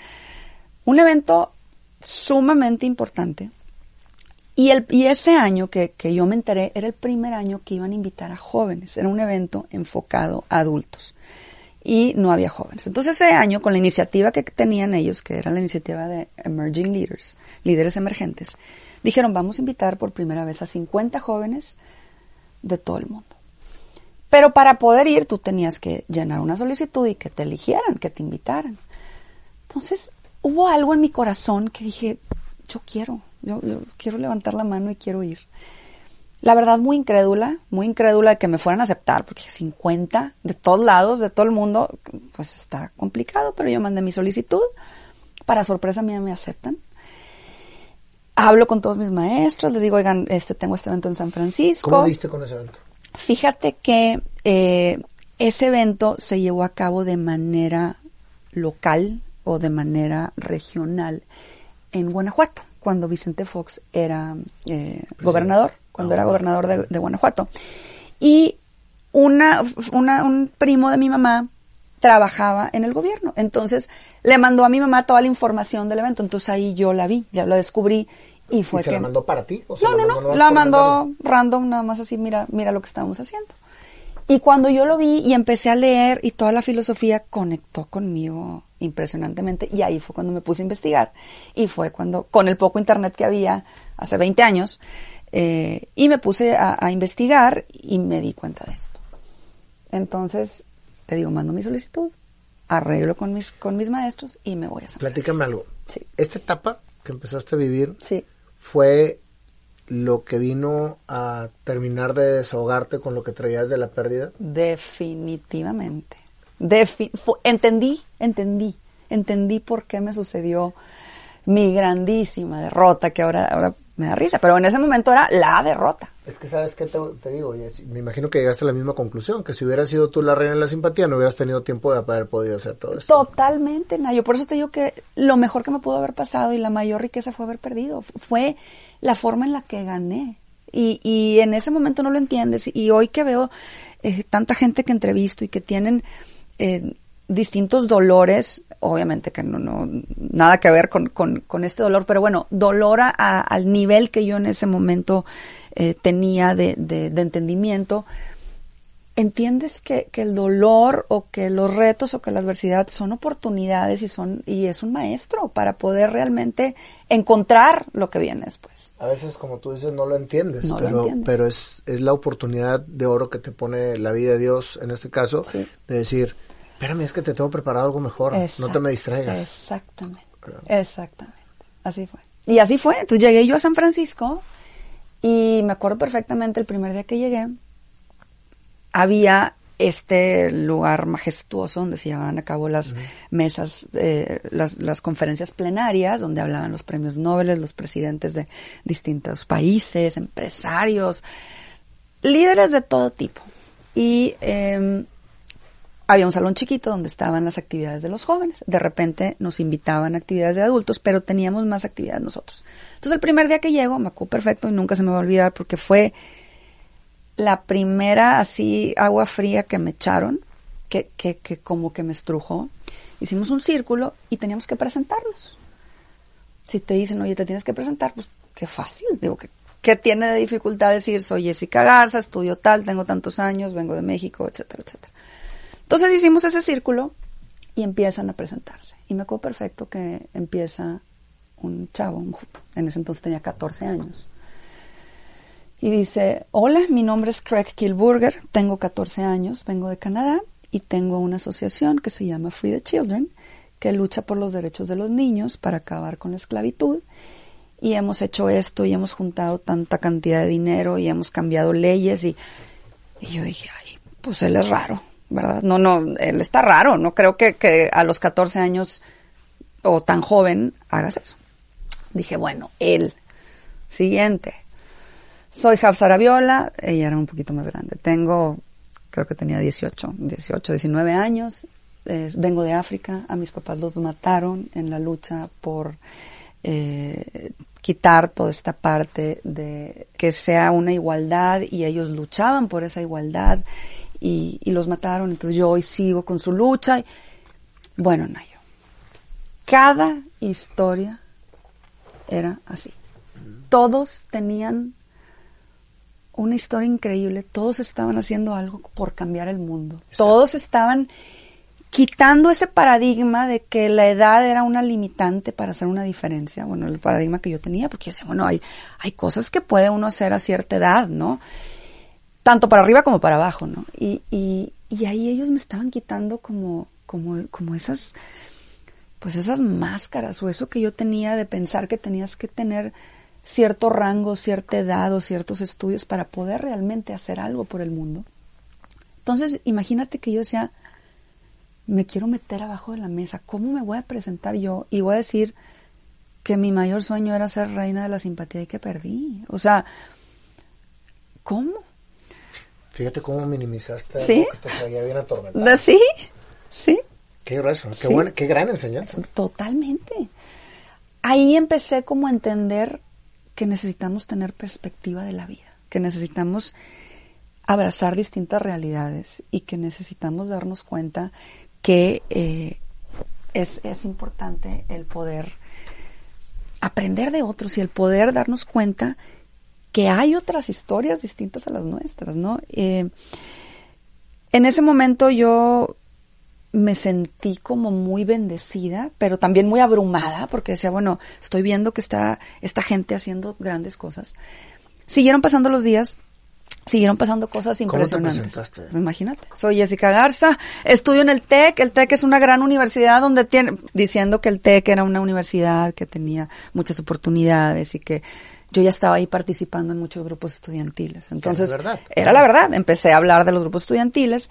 Un evento sumamente importante. Y, el, y ese año que, que yo me enteré era el primer año que iban a invitar a jóvenes. Era un evento enfocado a adultos y no había jóvenes. Entonces ese año, con la iniciativa que tenían ellos, que era la iniciativa de Emerging Leaders, líderes emergentes, dijeron, vamos a invitar por primera vez a 50 jóvenes de todo el mundo. Pero para poder ir tú tenías que llenar una solicitud y que te eligieran, que te invitaran. Entonces hubo algo en mi corazón que dije, yo quiero, yo, quiero levantar la mano y quiero ir. La verdad muy incrédula, muy incrédula de que me fueran a aceptar, porque 50 de todos lados, de todo el mundo, pues está complicado, pero yo mandé mi solicitud. Para sorpresa mía me aceptan hablo con todos mis maestros, les digo, oigan, este, tengo este evento en San Francisco. ¿Cómo diste con ese evento? Fíjate que eh, ese evento se llevó a cabo de manera local o de manera regional en Guanajuato, cuando Vicente Fox era eh, gobernador, cuando era gobernador de, de Guanajuato. Y una, una, un primo de mi mamá trabajaba en el gobierno. Entonces le mandó a mi mamá toda la información del evento. Entonces ahí yo la vi, ya la descubrí y fue ¿Y se que... la mandó para ti? ¿O se No, no, mandó no, la mandó mandarle? random, nada más así, mira, mira lo que estábamos haciendo. Y cuando yo lo vi y empecé a leer y toda la filosofía conectó conmigo impresionantemente y ahí fue cuando me puse a investigar y fue cuando, con el poco internet que había hace 20 años, eh, y me puse a, a investigar y me di cuenta de esto. Entonces, te digo, mando mi solicitud, arreglo con mis, con mis maestros y me voy a San Platícame algo. Sí. Esta etapa que empezaste a vivir Sí. Fue lo que vino a terminar de desahogarte con lo que traías de la pérdida. Definitivamente. Defi- entendí, entendí, entendí por qué me sucedió mi grandísima derrota, que ahora, ahora me da risa, pero en ese momento era la derrota. Es que sabes qué te, te digo, me imagino que llegaste a la misma conclusión, que si hubieras sido tú la reina de la simpatía no hubieras tenido tiempo de haber podido hacer todo esto. Totalmente, Nayo. Por eso te digo que lo mejor que me pudo haber pasado y la mayor riqueza fue haber perdido. Fue la forma en la que gané. Y, y en ese momento no lo entiendes. Y hoy que veo eh, tanta gente que entrevisto y que tienen eh, distintos dolores, obviamente que no, no nada que ver con, con, con este dolor, pero bueno, dolor a- a- al nivel que yo en ese momento eh, tenía de, de, de entendimiento, entiendes que, que el dolor o que los retos o que la adversidad son oportunidades y son y es un maestro para poder realmente encontrar lo que viene después. A veces, como tú dices, no lo entiendes, No lo pero, entiendes. pero es, es la oportunidad de oro que te pone la vida de Dios, en este caso, Sí. de decir, espérame, es que te tengo preparado algo mejor, no te me distraigas. Exactamente. Exactamente. Así fue. Y así fue. Entonces llegué yo a San Francisco y me acuerdo perfectamente el primer día que llegué, había este lugar majestuoso donde se llevaban a cabo las mesas, eh, las, las conferencias plenarias, donde hablaban los premios Nobel, los presidentes de distintos países, empresarios, líderes de todo tipo. Y eh, había un salón chiquito donde estaban las actividades de los jóvenes. De repente nos invitaban a actividades de adultos, pero teníamos más actividades nosotros. Entonces el primer día que llego, me acuerdo perfecto y nunca se me va a olvidar porque fue la primera así agua fría que me echaron, que, que, que como que me estrujó. Hicimos un círculo y teníamos que presentarnos. Si te dicen, oye, te tienes que presentar, pues qué fácil. Digo, ¿qué, qué tiene de dificultad decir, soy Jessica Garza, estudio tal, tengo tantos años, vengo de México, etcétera, etcétera? Entonces hicimos ese círculo y empiezan a presentarse. Y me acuerdo perfecto que empieza un chavo, un en ese entonces tenía 14 años. Y dice, hola, mi nombre es Craig Kilburger, tengo 14 años, vengo de Canadá y tengo una asociación que se llama Free the Children, que lucha por los derechos de los niños para acabar con la esclavitud. Y hemos hecho esto y hemos juntado tanta cantidad de dinero y hemos cambiado leyes y, y yo dije, ay, pues él es raro, ¿verdad? No, no, él está raro, no creo que, que a los 14 años o tan joven hagas eso. Dije, bueno, él. Siguiente. Soy Hafsara Viola, ella era un poquito más grande. Tengo, creo que tenía 18, 18, 19 años. Vengo de África, a mis papás los mataron en la lucha por eh, quitar toda esta parte de que sea una igualdad y ellos luchaban por esa igualdad y, y los mataron. Entonces yo hoy sigo con su lucha. y- Bueno, Nayo, cada historia era así. Todos tenían una historia increíble, todos estaban haciendo algo por cambiar el mundo. Todos estaban quitando ese paradigma de que la edad era una limitante para hacer una diferencia. Bueno, el paradigma que yo tenía, porque yo decía, bueno, hay, hay cosas que puede uno hacer a cierta edad, ¿no? Tanto para arriba como para abajo, ¿no? Y, y, y ahí ellos me estaban quitando como, como, como esas, pues esas máscaras o eso que yo tenía de pensar que tenías que tener cierto rango, cierta edad o ciertos estudios para poder realmente hacer algo por el mundo. Entonces, imagínate que yo decía, me quiero meter abajo de la mesa, ¿cómo me voy a presentar yo? Y voy a decir que mi mayor sueño era ser reina de la simpatía y que perdí. O sea, ¿cómo? Fíjate cómo minimizaste Sí. algo que te traía bien atormentado. ¿De- ¿Sí? ¿Sí? Qué grueso, qué, Sí. buena- qué gran enseñanza. Totalmente. Ahí empecé como a entender que necesitamos tener perspectiva de la vida. que necesitamos abrazar distintas realidades y que necesitamos darnos cuenta que eh, es, es importante el poder aprender de otros y el poder darnos cuenta que hay otras historias distintas a las nuestras, ¿no? Eh, en ese momento yo me sentí como muy bendecida, pero también muy abrumada, porque decía, bueno, estoy viendo que está esta gente haciendo grandes cosas. Siguieron pasando los días, siguieron pasando cosas impresionantes. ¿Cómo te Imagínate. Soy Jessica Garza, estudio en el TEC, el TEC es una gran universidad donde tiene, diciendo que el TEC era una universidad que tenía muchas oportunidades y que yo ya estaba ahí participando en muchos grupos estudiantiles. Entonces, verdad. era la verdad. Empecé a hablar de los grupos estudiantiles,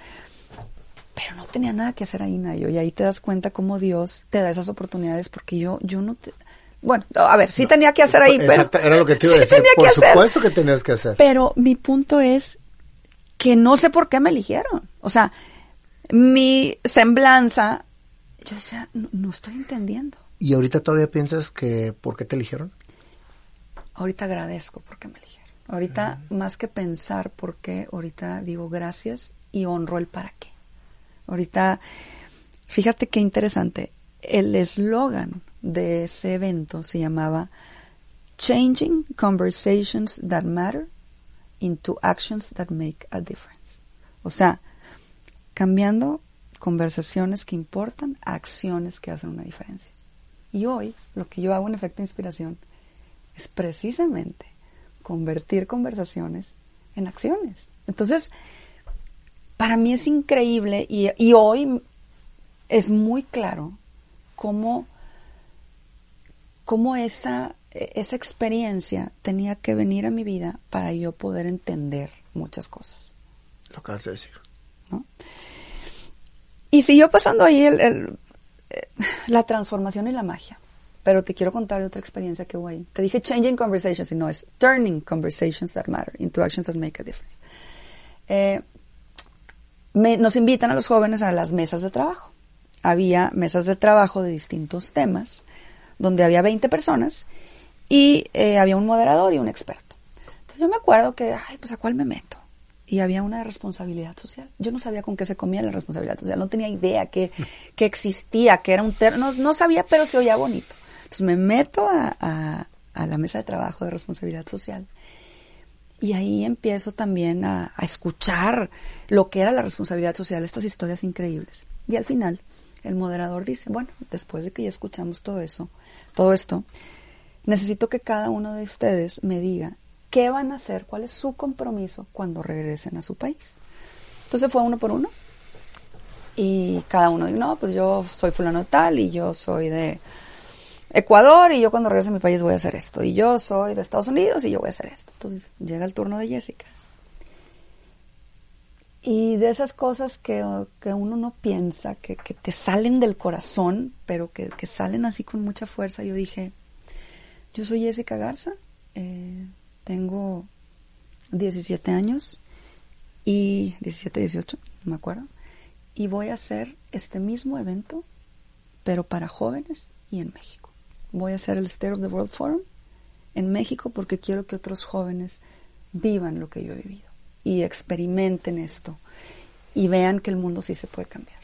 pero no tenía nada que hacer ahí, Nayo. Y ahí te das cuenta cómo Dios te da esas oportunidades porque yo, yo no te, bueno, a ver, sí tenía que hacer ahí, Exacto, pero era lo que te iba a sí decir. tenía Por que hacer. supuesto que tenías que hacer. Pero mi punto es que no sé por qué me eligieron. O sea, mi semblanza, yo decía, no, no estoy entendiendo. ¿Y ahorita todavía piensas que por qué te eligieron? Ahorita agradezco porque me eligieron. Ahorita, más que pensar por qué, ahorita digo gracias y honro el para qué. Ahorita, fíjate qué interesante. El eslogan de ese evento se llamaba Changing Conversations That Matter into Actions That Make a Difference. O sea, cambiando conversaciones que importan a acciones que hacen una diferencia. Y hoy, lo que yo hago en efecto de inspiración es precisamente convertir conversaciones en acciones. Entonces, para mí es increíble y, y hoy es muy claro cómo, cómo esa, esa experiencia tenía que venir a mi vida para yo poder entender muchas cosas. Lo acabas de decir. ¿no? Y siguió pasando ahí el, el, eh, la transformación y la magia. Pero te quiero contar de otra experiencia que hubo ahí. Te dije changing conversations y no es turning conversations that matter into actions that make a difference. Eh, nos invitan a los jóvenes a las mesas de trabajo. Había mesas de trabajo de distintos temas, donde había 20 personas y eh, había un moderador y un experto. Entonces yo me acuerdo que, ay, pues a cuál me meto. Y había una de responsabilidad social. Yo no sabía con qué se comía la responsabilidad social, no tenía idea que, que existía, que era un término, no, no sabía, pero se oía bonito. Entonces me meto a, la mesa de trabajo de responsabilidad social y ahí empiezo también a, a, escuchar lo que era la responsabilidad social, estas historias increíbles. Y al final el moderador dice, bueno, después de que ya escuchamos todo eso, todo esto, necesito que cada uno de ustedes me diga qué van a hacer, cuál es su compromiso cuando regresen a su país. Entonces fue uno por uno y cada uno dijo, no, pues yo soy fulano tal y yo soy de Ecuador y yo cuando regrese a mi país voy a hacer esto. Y yo soy de Estados Unidos y yo voy a hacer esto. Entonces llega el turno de Jessica. Y de esas cosas que, que uno no piensa, que, que, te salen del corazón, pero que, que, salen así con mucha fuerza, yo dije, yo soy Jessica Garza, eh, tengo 17 años y 17, 18, no me acuerdo, y voy a hacer este mismo evento, pero para jóvenes y en México voy a hacer el State of the World Forum en México porque quiero que otros jóvenes vivan lo que yo he vivido y experimenten esto y vean que el mundo sí se puede cambiar.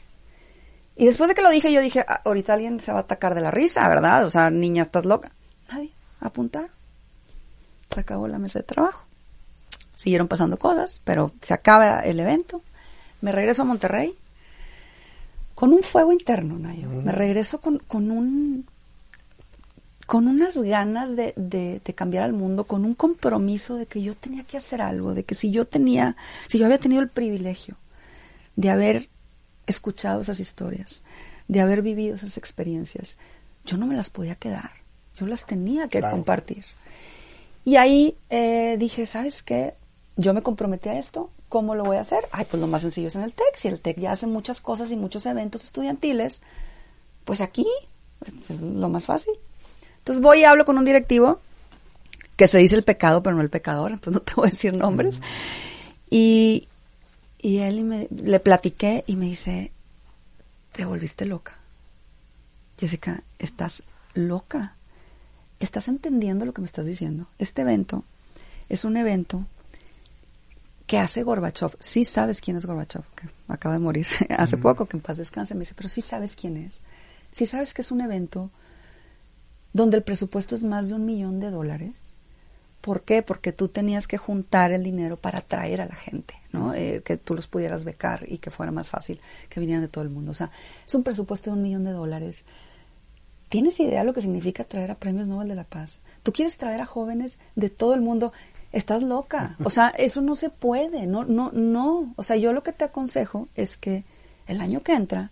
Y después de que lo dije, yo dije, ah, ahorita alguien se va a atacar de la risa, ¿verdad? O sea, niña, estás loca. Nadie, apuntar. Se acabó la mesa de trabajo. Siguieron pasando cosas, pero se acaba el evento. Me regreso a Monterrey con un fuego interno, Nayo. Me regreso con, con un con unas ganas de, de, de, cambiar al mundo, con un compromiso de que yo tenía que hacer algo, de que si yo tenía, si yo había tenido el privilegio de haber escuchado esas historias, de haber vivido esas experiencias, yo no me las podía quedar, yo las tenía que claro. compartir. Y ahí eh, dije, ¿sabes qué? Yo me comprometí a esto, ¿cómo lo voy a hacer? Ay, pues lo más sencillo es en el TEC, si el TEC ya hace muchas cosas y muchos eventos estudiantiles, pues aquí pues es lo más fácil. Entonces voy y hablo con un directivo que se dice el pecado, pero no el pecador, entonces no te voy a decir nombres. Y, y él me, le platiqué y me dice, te volviste loca. Jessica, estás loca. Estás entendiendo lo que me estás diciendo. Este evento es un evento ¿qué hace Gorbachev? Sí sabes quién es Gorbachev, que acaba de morir hace poco, que en paz descanse. Me dice, pero sí sabes quién es. Sí sabes que es un evento donde el presupuesto es más de un millón de dólares. ¿Por qué? Porque tú tenías que juntar el dinero para atraer a la gente, ¿no? Eh, que tú los pudieras becar y que fuera más fácil que vinieran de todo el mundo. O sea, es un presupuesto de un millón de dólares. ¿Tienes idea lo que significa traer a premios Nobel de la Paz? Tú quieres traer a jóvenes de todo el mundo estás loca. O sea, eso no se puede, no, no, no. O sea, yo lo que te aconsejo es que el año que entra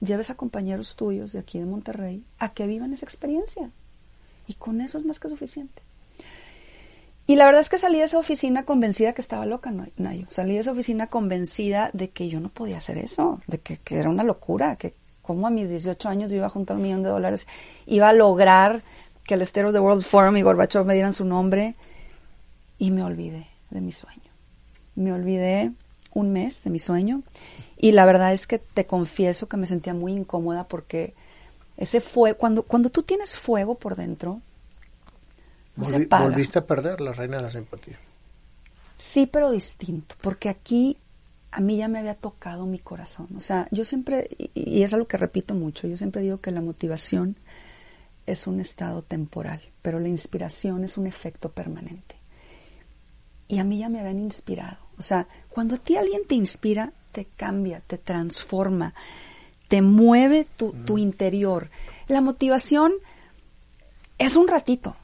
lleves a compañeros tuyos de aquí de Monterrey a que vivan esa experiencia. Y con eso es más que suficiente. Y la verdad es que salí de esa oficina convencida que estaba loca, Nayo. Salí de esa oficina convencida de que yo no podía hacer eso, de que, que era una locura, que como a mis 18 años yo iba a juntar un millón de dólares, iba a lograr que el estero de World Forum y Gorbachev me dieran su nombre y me olvidé de mi sueño. Me olvidé un mes de mi sueño y la verdad es que te confieso que me sentía muy incómoda porque ese fue cuando cuando tú tienes fuego por dentro no se apaga. Volviste a perder la reina de la simpatía. Sí, pero distinto, porque aquí a mí ya me había tocado mi corazón. O sea, yo siempre, y es algo que repito mucho, yo siempre digo que la motivación es un estado temporal, pero la inspiración es un efecto permanente y a mí ya me habían inspirado. O sea, cuando a ti alguien te inspira, te cambia, te transforma, te mueve tu, tu interior. La motivación es un ratito.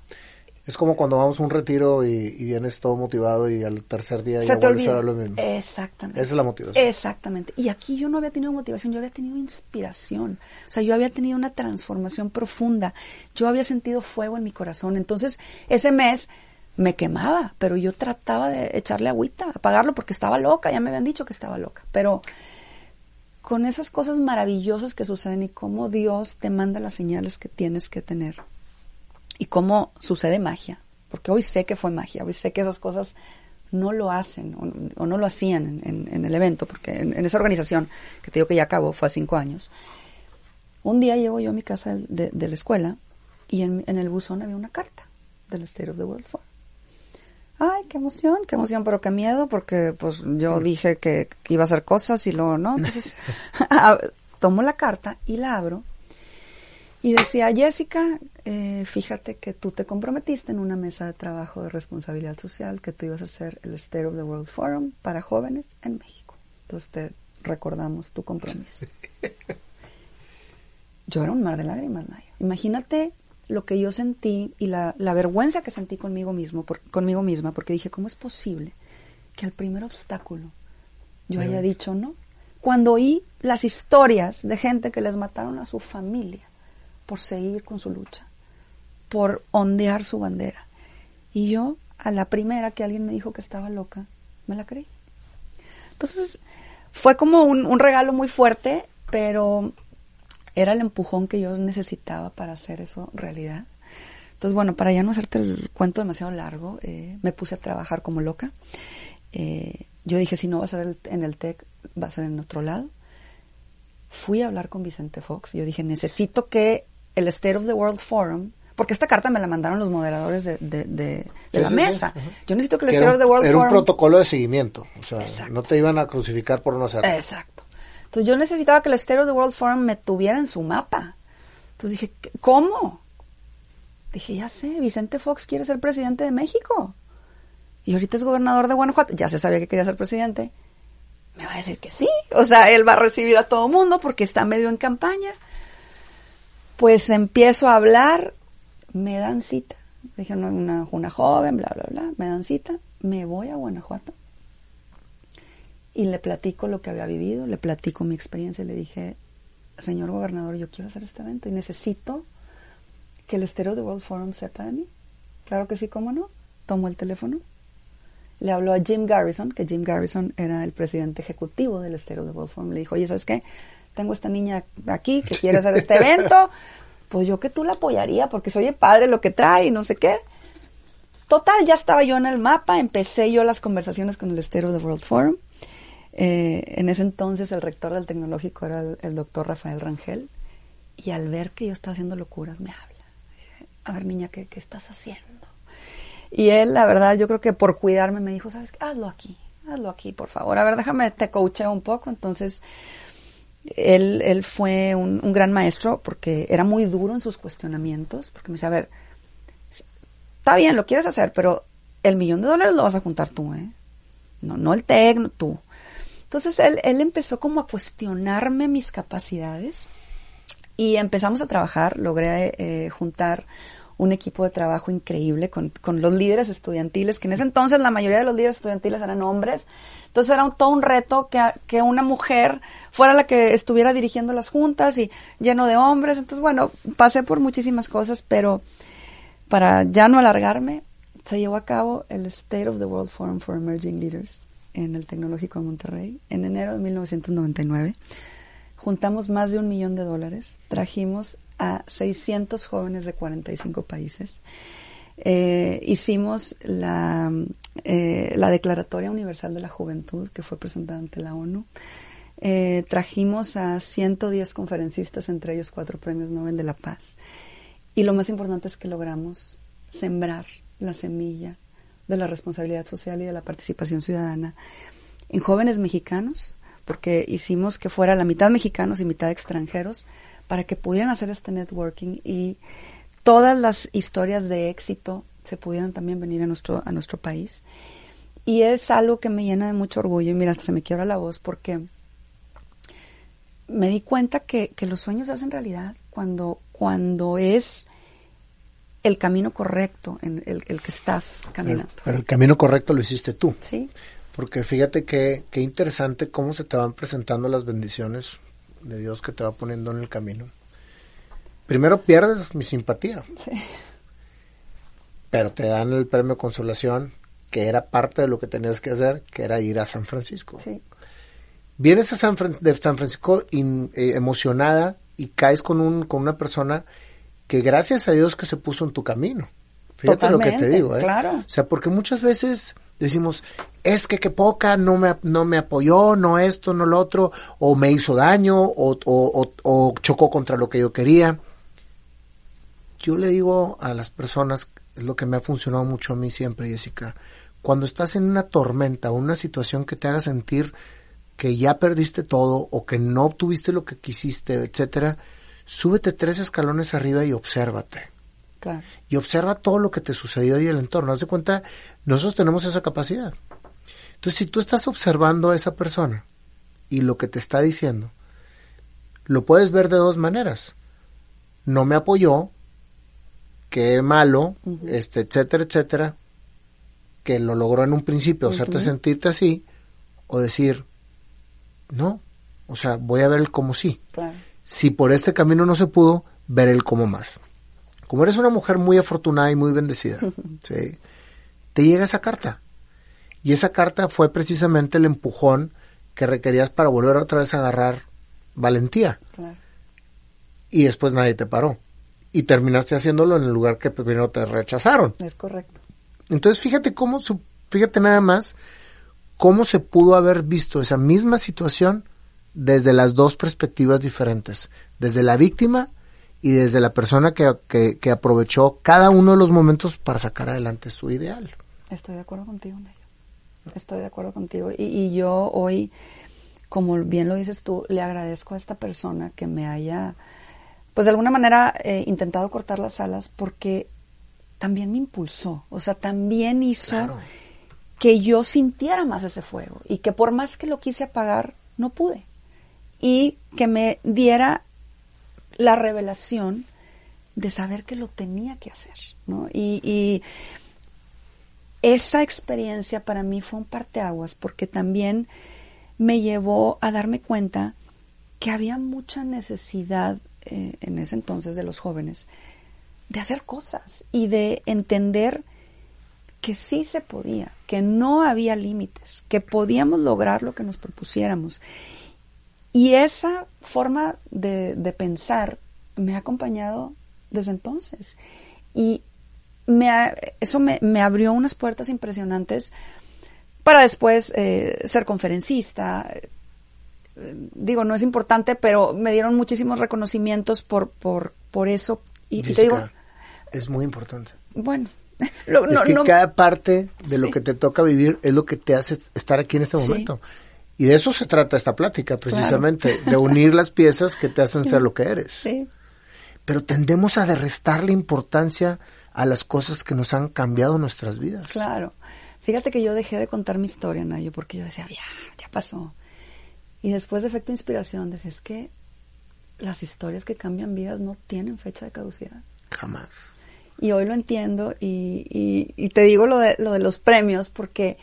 Es como cuando vamos a un retiro y, vienes todo motivado y al tercer día ya vuelves a ver lo mismo. Exactamente. Esa es la motivación. Exactamente. Y aquí yo no había tenido motivación, yo había tenido inspiración. O sea, yo había tenido una transformación profunda. Yo había sentido fuego en mi corazón. Entonces, ese mes me quemaba, pero yo trataba de echarle agüita, apagarlo porque estaba loca, ya me habían dicho que estaba loca, pero con esas cosas maravillosas que suceden y cómo Dios te manda las señales que tienes que tener y cómo sucede magia, porque hoy sé que fue magia, hoy sé que esas cosas no lo hacen o, no lo hacían en, el evento, porque en, esa organización, que te digo que ya acabó, fue hace cinco años, un día llego yo a mi casa de, la escuela y en, el buzón había una carta del State of the World Forum qué emoción, qué emoción, pero qué miedo, porque pues yo dije que, iba a hacer cosas y luego no. Entonces, tomo la carta y la abro y decía, Jessica, eh, fíjate que tú te comprometiste en una mesa de trabajo de responsabilidad social que tú ibas a hacer el State of the World Forum para jóvenes en México. Entonces te recordamos tu compromiso. Yo era un mar de lágrimas, Nayo. Imagínate lo que yo sentí y la, vergüenza que sentí conmigo mismo, conmigo misma, porque dije, ¿cómo es posible que al primer obstáculo yo haya dicho no? Cuando oí las historias de gente que les mataron a su familia por seguir con su lucha, por ondear su bandera. Y yo, a la primera que alguien me dijo que estaba loca, me la creí. Entonces, fue como un, un regalo muy fuerte, pero era el empujón que yo necesitaba para hacer eso realidad. Entonces, bueno, para ya no hacerte el cuento demasiado largo, eh, me puse a trabajar como loca. Eh, yo dije, si no va a ser en el TEC, va a ser en otro lado. Fui a hablar con Vicente Fox. Yo dije, necesito que el State of the World Forum, porque esta carta me la mandaron los moderadores de, de, la mesa. Yo necesito que el State of the World Forum... Era un protocolo de seguimiento. O sea, no te iban a crucificar por no hacerlo. Exacto. Entonces yo necesitaba que el Estero de World Forum me tuviera en su mapa. Entonces dije, ¿cómo? Dije, ya sé, Vicente Fox quiere ser presidente de México. Y ahorita es gobernador de Guanajuato. Ya se sabía que quería ser presidente. Me va a decir que sí. O sea, él va a recibir a todo mundo porque está medio en campaña. Pues empiezo a hablar, me dan cita. Dije, una, una joven, bla, bla, bla. Me dan cita. Me voy a Guanajuato y le platico lo que había vivido, le platico mi experiencia y le dije, señor gobernador, yo quiero hacer este evento y necesito que el estero de World Forum sepa de mí. Claro que sí, cómo no. Tomo el teléfono, le habló a Jim Garrison, que Jim Garrison era el presidente ejecutivo del estero de World Forum. Le dijo, oye, ¿sabes qué? Tengo esta niña aquí que quiere hacer este evento. Pues yo que tú la apoyaría porque soy padre lo que trae y no sé qué. Total, ya estaba yo en el mapa, empecé yo las conversaciones con el estero de World Forum. Eh, en ese entonces el rector del tecnológico era el, doctor Rafael Rangel y al ver que yo estaba haciendo locuras me habla. A ver, niña, ¿qué, estás haciendo? Y él, la verdad, yo creo que por cuidarme me dijo, ¿sabes qué? Hazlo aquí, hazlo aquí, por favor. A ver, déjame, te coacheo un poco. Entonces, él, él fue un, gran maestro porque era muy duro en sus cuestionamientos, porque me decía, a ver, está bien, lo quieres hacer, pero el millón de dólares lo vas a juntar tú, ¿eh? No, no el tecno, tú. Entonces él, él empezó como a cuestionarme mis capacidades y empezamos a trabajar, logré eh, juntar un equipo de trabajo increíble con, con, los líderes estudiantiles, que en ese entonces la mayoría de los líderes estudiantiles eran hombres. Entonces era un, todo un reto que, que una mujer fuera la que estuviera dirigiendo las juntas y lleno de hombres. Entonces, bueno, pasé por muchísimas cosas, pero para ya no alargarme, se llevó a cabo el State of the World Forum for Emerging Leaders en el Tecnológico de Monterrey en enero de 1999. Juntamos más de un millón de dólares, trajimos a 600 jóvenes de 45 países. Eh, hicimos la, eh, la Declaratoria Universal de la Juventud, que fue presentada ante la ONU. Eh, trajimos a 110 conferencistas, entre ellos cuatro premios Nobel de la Paz. Y lo más importante es que logramos sembrar la semilla de la responsabilidad social y de la participación ciudadana en jóvenes mexicanos, porque hicimos que fuera la mitad mexicanos y mitad extranjeros, para que pudieran hacer este networking y todas las historias de éxito se pudieran también venir a nuestro, a nuestro país. Y es algo que me llena de mucho orgullo y mira, se me quiebra la voz porque me di cuenta que, que los sueños se hacen realidad cuando, cuando es el camino correcto en el, el que estás caminando. Pero, pero, el camino correcto lo hiciste tú. Sí. Porque fíjate que, qué interesante cómo se te van presentando las bendiciones de Dios que te va poniendo en el camino. Primero pierdes mi simpatía. Sí. Pero te dan el premio consolación, que era parte de lo que tenías que hacer, que era ir a San Francisco. Sí. Vienes a San Fran de San Francisco in, eh, emocionada y caes con, un, con una persona que gracias a Dios que se puso en tu camino. Fíjate Totalmente, lo que te digo, ¿eh? Claro. O sea, porque muchas veces decimos, es que qué poca, no me, no me apoyó, no esto, no lo otro, o me hizo daño, o, o, o, o chocó contra lo que yo quería. Yo le digo a las personas, es lo que me ha funcionado mucho a mí siempre, Jessica, cuando estás en una tormenta o una situación que te haga sentir que ya perdiste todo o que no obtuviste lo que quisiste, etcétera, súbete tres escalones arriba y obsérvate. Claro. Y observa todo lo que te sucedió y el entorno. Haz de cuenta, nosotros tenemos esa capacidad. Entonces, si tú estás observando a esa persona y lo que te está diciendo, lo puedes ver de dos maneras. No me apoyó, qué malo, uh -huh. este, etcétera, etcétera, que lo logró en un principio, uh -huh. hacerte sentirte así, o decir, no, o sea, voy a ver el cómo sí. Claro. Si por este camino no se pudo, ver el cómo más. Como eres una mujer muy afortunada y muy bendecida, ¿sí? te llega esa carta. Y esa carta fue precisamente el empujón que requerías para volver otra vez a agarrar valentía. Claro. Y después nadie te paró. Y terminaste haciéndolo en el lugar que primero te rechazaron. Es correcto. Entonces fíjate cómo, fíjate nada más cómo se pudo haber visto esa misma situación desde las dos perspectivas diferentes. Desde la víctima y desde la persona que, que, que, aprovechó cada uno de los momentos para sacar adelante su ideal. Estoy de acuerdo contigo. Estoy de acuerdo contigo. Y, y, yo hoy, como bien lo dices tú, le agradezco a esta persona que me haya, pues de alguna manera, eh, intentado cortar las alas porque también me impulsó. O sea, también hizo Claro. que yo sintiera más ese fuego y que por más que lo quise apagar, no pude. Y que me diera la revelación de saber que lo tenía que hacer, ¿no? Y, y esa experiencia para mí fue un parteaguas porque también me llevó a darme cuenta que había mucha necesidad eh, en ese entonces de los jóvenes de hacer cosas y de entender que sí se podía, que no había límites, que podíamos lograr lo que nos propusiéramos. Y esa forma de, de pensar me ha acompañado desde entonces. Y me ha, eso me, me, abrió unas puertas impresionantes para después eh, ser conferencista. Digo, no es importante, pero me dieron muchísimos reconocimientos por, por, por eso. Y, te digo, es muy importante. bueno, es que cada parte de lo que te toca vivir es lo que te hace estar aquí en este momento. Y de eso se trata esta plática, precisamente, de unir las piezas que te hacen ser lo que eres. Pero tendemos a la importancia a las cosas que nos han cambiado nuestras vidas. Claro. Fíjate que yo dejé de contar mi historia, Nayo, porque yo decía, ya, ya pasó. Y después de efecto inspiración, decía, es que las historias que cambian vidas no tienen fecha de caducidad. Jamás. Y hoy lo entiendo y, y, te digo lo de, lo de los premios porque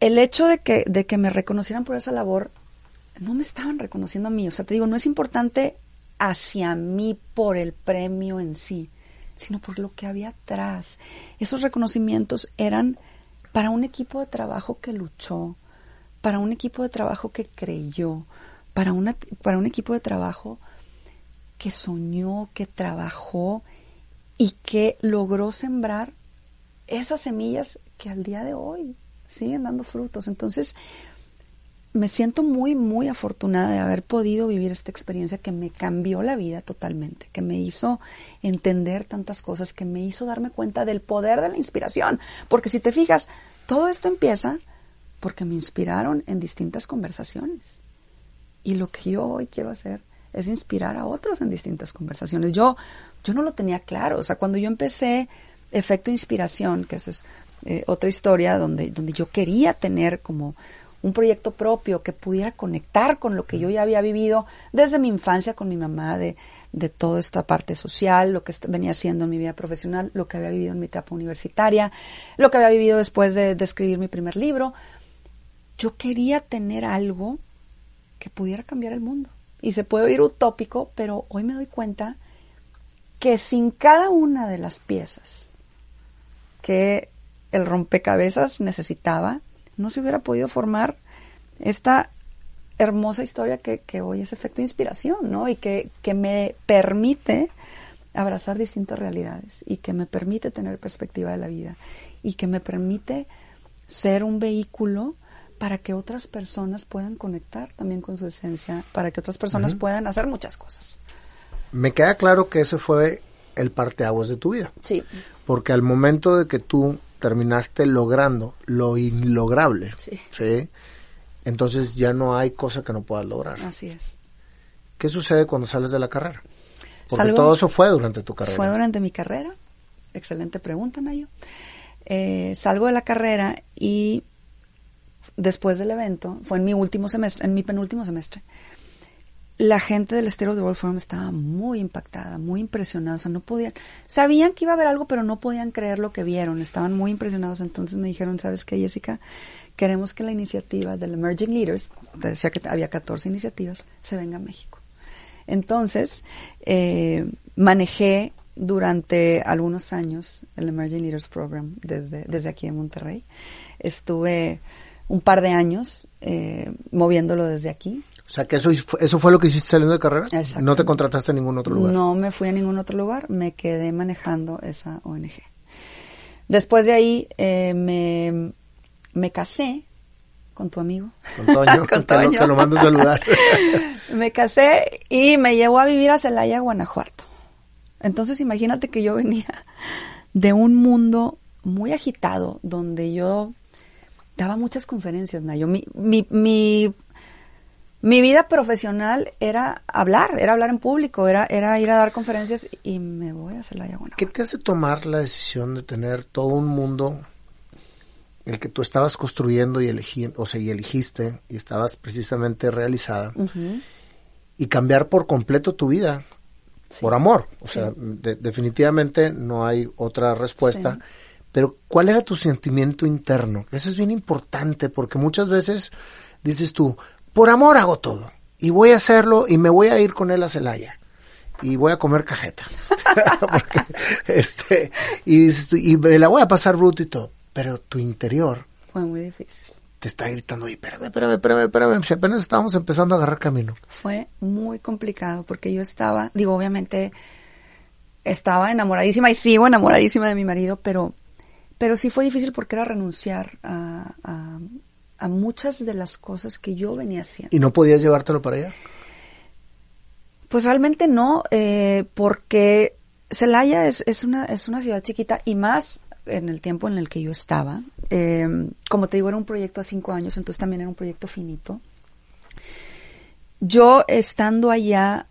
el hecho de que, me reconocieran por esa labor, no me estaban reconociendo a mí. O sea, te digo, no es importante hacia mí por el premio en sí, sino por lo que había atrás. Esos reconocimientos eran para un equipo de trabajo que luchó, para un equipo de trabajo que creyó, para un equipo de trabajo que soñó, que trabajó y que logró sembrar esas semillas que al día de hoy siguen dando frutos. Entonces, me siento muy, muy afortunada de haber podido vivir esta experiencia que me cambió la vida totalmente, que me hizo entender tantas cosas, que me hizo darme cuenta del poder de la inspiración. Porque si te fijas, todo esto empieza porque me inspiraron en distintas conversaciones. Y lo que yo hoy quiero hacer es inspirar a otros en distintas conversaciones. Yo, yo no lo tenía claro. O sea, cuando yo empecé Efecto Inspiración, que esa es eh, otra historia donde, donde yo quería tener como un proyecto propio que pudiera conectar con lo que yo ya había vivido desde mi infancia con mi mamá, de, de toda esta parte social, lo que venía haciendo en mi vida profesional, lo que había vivido en mi etapa universitaria, lo que había vivido después de, de escribir mi primer libro. Yo quería tener algo que pudiera cambiar el mundo y se puede oír utópico, pero hoy me doy cuenta que sin cada una de las piezas que el rompecabezas necesitaba, no se hubiera podido formar esta hermosa historia que, hoy es efecto de inspiración, ¿no? Y que, que me permite abrazar distintas realidades y que me permite tener perspectiva de la vida y que me permite ser un vehículo para que otras personas puedan conectar también con su esencia, para que otras personas puedan hacer muchas cosas. Me queda claro que ese fue el parteaguas de tu vida. Sí. Porque al momento de que tú terminaste logrando lo inlograble, sí. Entonces ya no hay cosa que no puedas lograr. Así es. ¿Qué sucede cuando sales de la carrera? Porque todo eso fue durante tu carrera. Fue durante mi carrera. Excelente pregunta, Nayo. Eh, salgo de la carrera y después del evento, fue en mi último semestre, en mi penúltimo semestre, la gente del of the World Forum estaba muy impactada, muy impresionada, o sea, no podían, sabían que iba a haber algo, pero no podían creer lo que vieron, estaban muy impresionados, entonces me dijeron, ¿sabes qué, Jessica? Queremos que la iniciativa del Emerging Leaders, decía que había 14 iniciativas, se venga a México. Entonces, eh, manejé durante algunos años el Emerging Leaders Program desde, desde aquí en Monterrey. Estuve un par de años eh, moviéndolo desde aquí. O sea, que eso, eso fue lo que hiciste saliendo de carrera. ¿No te contrataste en ningún otro lugar? No me fui a ningún otro lugar, me quedé manejando esa ONG. Después de ahí eh, me, me casé con tu amigo. Con Toño, con Toño. Que, lo, mando a saludar. me casé y me llevó a vivir a Celaya, Guanajuato. Entonces imagínate que yo venía de un mundo muy agitado, donde yo daba muchas conferencias, Nayo. Mi, mi, mi, mi, vida profesional era hablar, era hablar en público, era, era ir a dar conferencias y me voy a Celaya, bueno. ¿Qué te hace tomar la decisión de tener todo un mundo el que tú estabas construyendo y eligiendo, o sea, y elegiste y estabas precisamente realizada y cambiar por completo tu vida por amor? O sea, definitivamente no hay otra respuesta. Pero ¿cuál era tu sentimiento interno? Eso es bien importante porque muchas veces dices tú, por amor hago todo y voy a hacerlo y me voy a ir con él a Celaya y voy a comer cajeta. este, y, y me la voy a pasar bruto y todo. Pero tu interior. Fue muy difícil. Te está gritando, y espérame, espérame, espérame, espérame. Si apenas estábamos empezando a agarrar camino. Fue muy complicado porque yo estaba, digo, obviamente estaba enamoradísima y sigo enamoradísima de mi marido, pero pero sí fue difícil porque era renunciar a, a, muchas de las cosas que yo venía haciendo. ¿Y no podías llevártelo para allá? Pues realmente no, eh, porque Celaya es, es, una, es una ciudad chiquita y más en el tiempo en el que yo estaba. Eh, como te digo, era un proyecto a cinco años, entonces también era un proyecto finito. Yo estando allá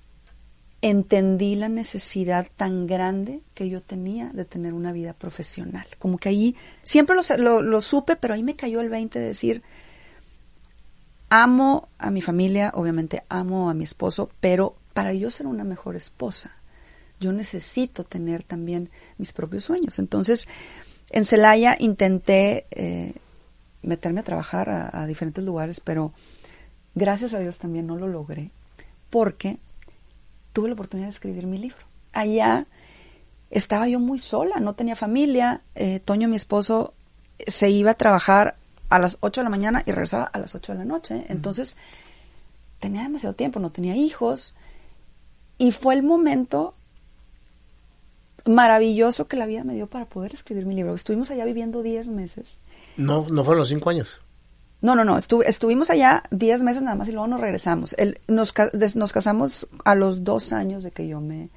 entendí la necesidad tan grande que yo tenía de tener una vida profesional. Como que ahí, siempre lo, supe, pero ahí me cayó el 20 de decir, amo a mi familia, obviamente amo a mi esposo, pero para yo ser una mejor esposa, yo necesito tener también mis propios sueños. Entonces, en Celaya intenté eh, meterme a trabajar a diferentes lugares, pero gracias a Dios también no lo logré, porque tuve la oportunidad de escribir mi libro. Allá estaba yo muy sola, no tenía familia. Eh, Toño, mi esposo, se iba a trabajar a las 8 de la mañana y regresaba a las 8 de la noche. Entonces, tenía demasiado tiempo, no tenía hijos. Y fue el momento maravilloso que la vida me dio para poder escribir mi libro. Estuvimos allá viviendo 10 meses. No, no fueron los 5 años. No, no, no, estuve, estuvimos allá 10 meses nada más y luego nos regresamos. El, nos, nos casamos a los dos años de que yo me,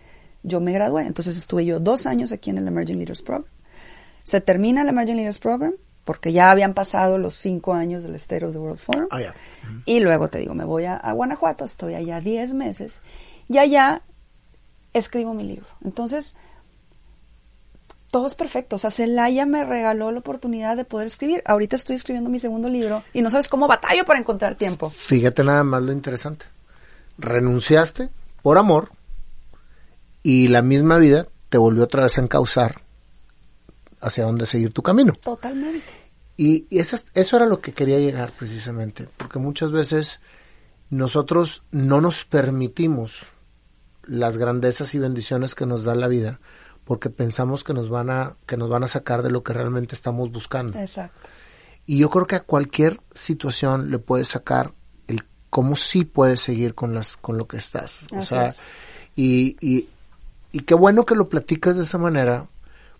yo me gradué. Entonces estuve yo dos años aquí en el Emerging Leaders Program. Se termina el Emerging Leaders Program porque ya habían pasado los cinco años del State of the World Forum. Oh, yeah. uh -huh. Y luego te digo, me voy a, a Guanajuato, estoy allá 10 meses y allá escribo mi libro. Entonces, todo es perfecto. O sea, Celaya me regaló la oportunidad de poder escribir. Ahorita estoy escribiendo mi segundo libro y no sabes cómo batallo para encontrar tiempo. Fíjate nada más lo interesante. Renunciaste por amor y la misma vida te volvió otra vez a encauzar hacia dónde seguir tu camino. Totalmente. Y, y eso, eso era lo que quería llegar precisamente, porque muchas veces nosotros no nos permitimos las grandezas y bendiciones que nos da la vida porque pensamos que nos van a que nos van a sacar de lo que realmente estamos buscando. Exacto. Y yo creo que a cualquier situación le puedes sacar el cómo sí puedes seguir con las con lo que estás. Así o sea, es. y, y, y qué bueno que lo platicas de esa manera,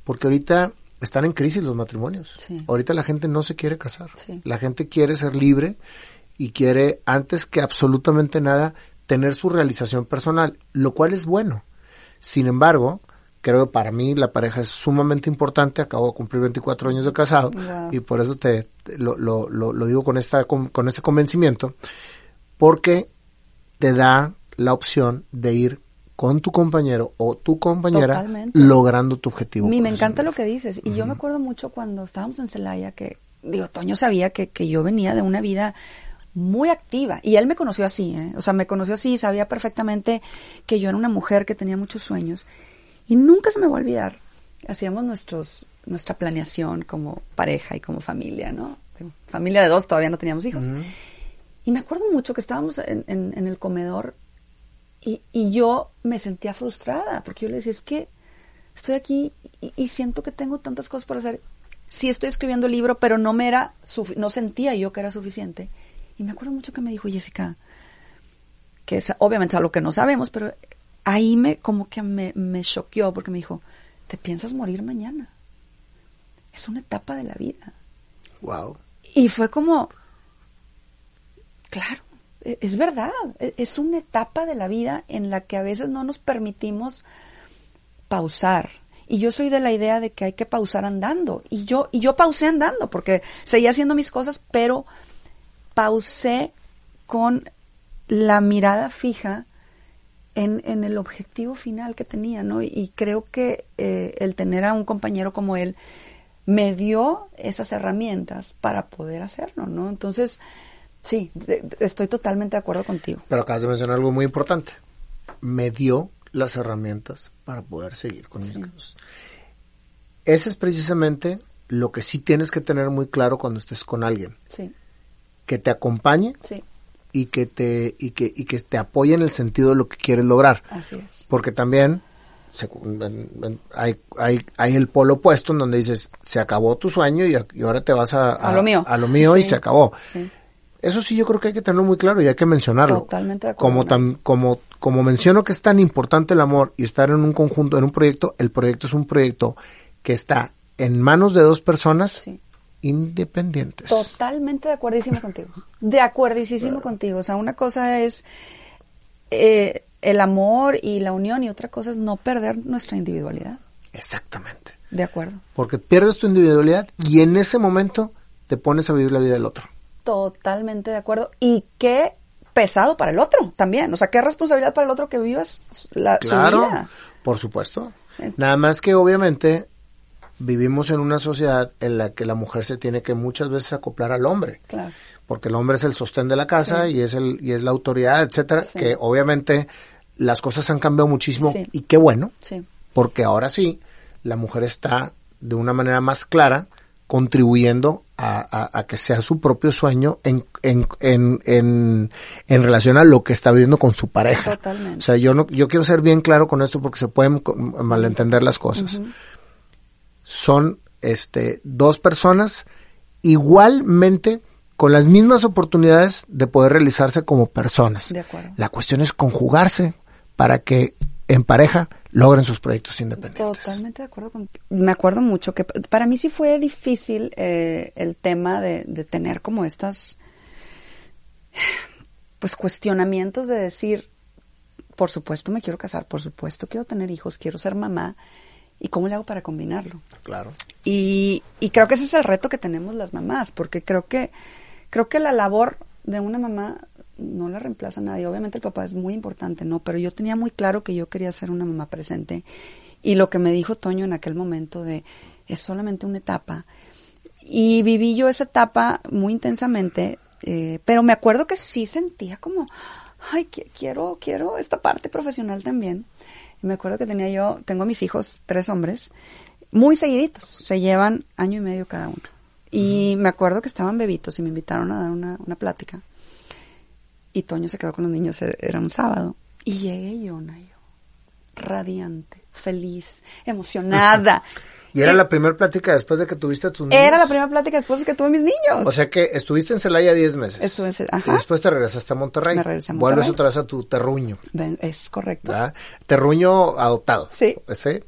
porque ahorita están en crisis los matrimonios. Sí. Ahorita la gente no se quiere casar. Sí. La gente quiere ser libre y quiere, antes que absolutamente nada, tener su realización personal, lo cual es bueno. Sin embargo, creo que para mí la pareja es sumamente importante. Acabo de cumplir 24 años de casado Wow. y por eso te, te- lo, lo, lo, lo digo con esta con, con este convencimiento, porque te da la opción de ir con tu compañero o tu compañera Totalmente. logrando tu objetivo. Mi, me encanta lo que dices. Y yo me acuerdo mucho cuando estábamos en Celaya que, digo, Toño sabía que, que yo venía de una vida muy activa. Y él me conoció así, ¿eh? O sea, me conoció así y sabía perfectamente que yo era una mujer que tenía muchos sueños. Y nunca se me va a olvidar. Hacíamos nuestros, nuestra planeación como pareja y como familia, ¿no? Familia de dos, todavía no teníamos hijos. Y me acuerdo mucho que estábamos en, en- en el comedor y, y yo me sentía frustrada porque yo le decía, es que estoy aquí y, y siento que tengo tantas cosas por hacer. Sí estoy escribiendo el libro, pero no me era, no sentía yo que era suficiente. Y me acuerdo mucho que me dijo Jessica, que es obviamente algo que no sabemos, pero ahí me como que me, me choqueó porque me dijo, ¿te piensas morir mañana? Es una etapa de la vida. Wow. Y fue como, claro, e- es verdad, e- es una etapa de la vida en la que a veces no nos permitimos pausar. Y yo soy de la idea de que hay que pausar andando. Y yo, y yo pausé andando porque seguía haciendo mis cosas, pero pausé con la mirada fija en, en el objetivo final que tenía, ¿no? Y, y creo que eh, el tener a un compañero como él me dio esas herramientas para poder hacerlo, ¿no? Entonces, sí, de- de- estoy totalmente de acuerdo contigo. Pero acabas de mencionar algo muy importante. Me dio las herramientas para poder seguir con mis cosas. Ese es precisamente lo que sí tienes que tener muy claro cuando estés con alguien. Sí, Que te acompañe sí, y que te, y que, y que te apoye en el sentido de lo que quieres lograr. así es. Porque también se- en- en- hay, hay, hay el polo opuesto en donde dices, se acabó tu sueño y, y ahora te vas a, A lo mío. a lo mío y se acabó. Sí, Eso sí yo creo que hay que tenerlo muy claro y hay que mencionarlo. Totalmente de acuerdo, Como, tam- como, como menciono que es tan importante el amor y estar en un conjunto, en un proyecto, el proyecto es un proyecto que está en manos de dos personas sí. Independientes. Totalmente de acuerdísimo contigo. De acuerdísimo contigo. O sea, una cosa es eh, el amor y la unión y otra cosa es no perder nuestra individualidad. Exactamente. De acuerdo. Porque pierdes tu individualidad y en ese momento te pones a vivir la vida del otro. Totalmente de acuerdo. Y qué pesado para el otro también. O sea, qué responsabilidad para el otro que vivas la, su Claro, vida. por supuesto. Nada más que obviamente vivimos en una sociedad en la que la mujer se tiene que muchas veces acoplar al hombre. Claro. porque el hombre es el sostén de la casa Sí. y es el y es la autoridad, etcétera, Sí. que obviamente las cosas han cambiado muchísimo Sí. y qué bueno, Sí. porque ahora sí la mujer está de una manera más clara contribuyendo a, a- a que sea su propio sueño en, en, en, en, en relación a lo que está viviendo con su pareja. Totalmente. O sea, yo no, yo quiero ser bien claro con esto porque se pueden malentender las cosas. Son este dos personas igualmente con las mismas oportunidades de poder realizarse como personas. De acuerdo. La cuestión es conjugarse para que en pareja logren sus proyectos independientes. Totalmente de acuerdo con Me acuerdo mucho que para mí sí fue difícil eh, el tema de, de tener como estas pues cuestionamientos de decir, por supuesto me quiero casar, por supuesto quiero tener hijos, quiero ser mamá, ¿y cómo le hago para combinarlo? Claro. Y, y creo que ese es el reto que tenemos las mamás, porque creo que, creo que la labor de una mamá no la reemplaza nadie. Obviamente el papá es muy importante, ¿no? Pero yo tenía muy claro que yo quería ser una mamá presente. Y lo que me dijo Toño en aquel momento de, es solamente una etapa. Y viví yo esa etapa muy intensamente, eh, pero me acuerdo que sí sentía como, ay, qui- quiero, quiero esta parte profesional también. Me acuerdo que tenía yo, tengo mis hijos, tres hombres, muy seguiditos, se llevan año y medio cada uno. Y me acuerdo que estaban bebitos y me invitaron a dar una, una plática. Y Toño se quedó con los niños, e- era un sábado. Y llegué yo, Nayo, radiante, feliz, emocionada. Y era Eh, la primera plática después de que tuviste a tus niños. Era la primera plática después de que tuve mis niños. O sea que estuviste en Celaya 10 meses. Estuve en Cel- Y después te regresaste a Monterrey. Me regresé a Vuelves Monterrey. otra vez a tu terruño. Es correcto. ¿verdad? Terruño adoptado. Sí. ¿Sí?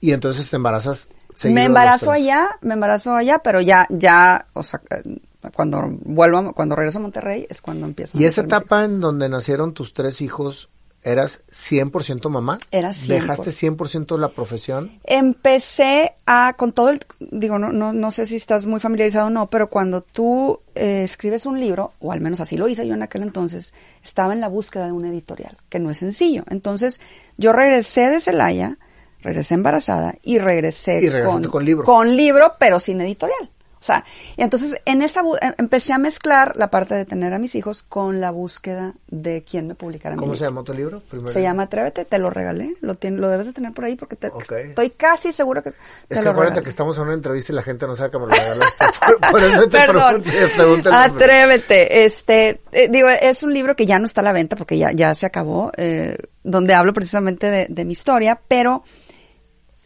Y entonces te embarazas. Me embarazo allá, me embarazo allá, pero ya, ya, o sea, eh, cuando vuelvo, a- cuando regreso a Monterrey es cuando empiezo. Y a esa etapa en donde nacieron tus tres hijos, ¿eras 100% mamá? Era 100%. ¿Dejaste 100% la profesión? Empecé a, con todo el, digo, no, no, no sé si estás muy familiarizado o no, pero cuando tú eh, escribes un libro, o al menos así lo hice yo en aquel entonces, estaba en la búsqueda de una editorial, que no es sencillo. Entonces, yo regresé de Celaya, regresé embarazada y regresé Y regresaste con libro. Con libro, pero sin editorial. O sea, y entonces en esa em- empecé a mezclar la parte de tener a mis hijos con la búsqueda de quién me publicara ¿Cómo se llamó tu libro? Se llama Atrévete, te lo regalé, lo, tien- lo debes de tener por ahí porque te, estoy casi seguro que te Es que lo acuérdate regalé. que estamos en una entrevista y la gente no sabe me lo regalaste. Por, por eso te Perdón. Atrévete, este, eh, digo, es un libro que ya no está a la venta porque ya, ya se acabó, eh, donde hablo precisamente de, de mi historia, pero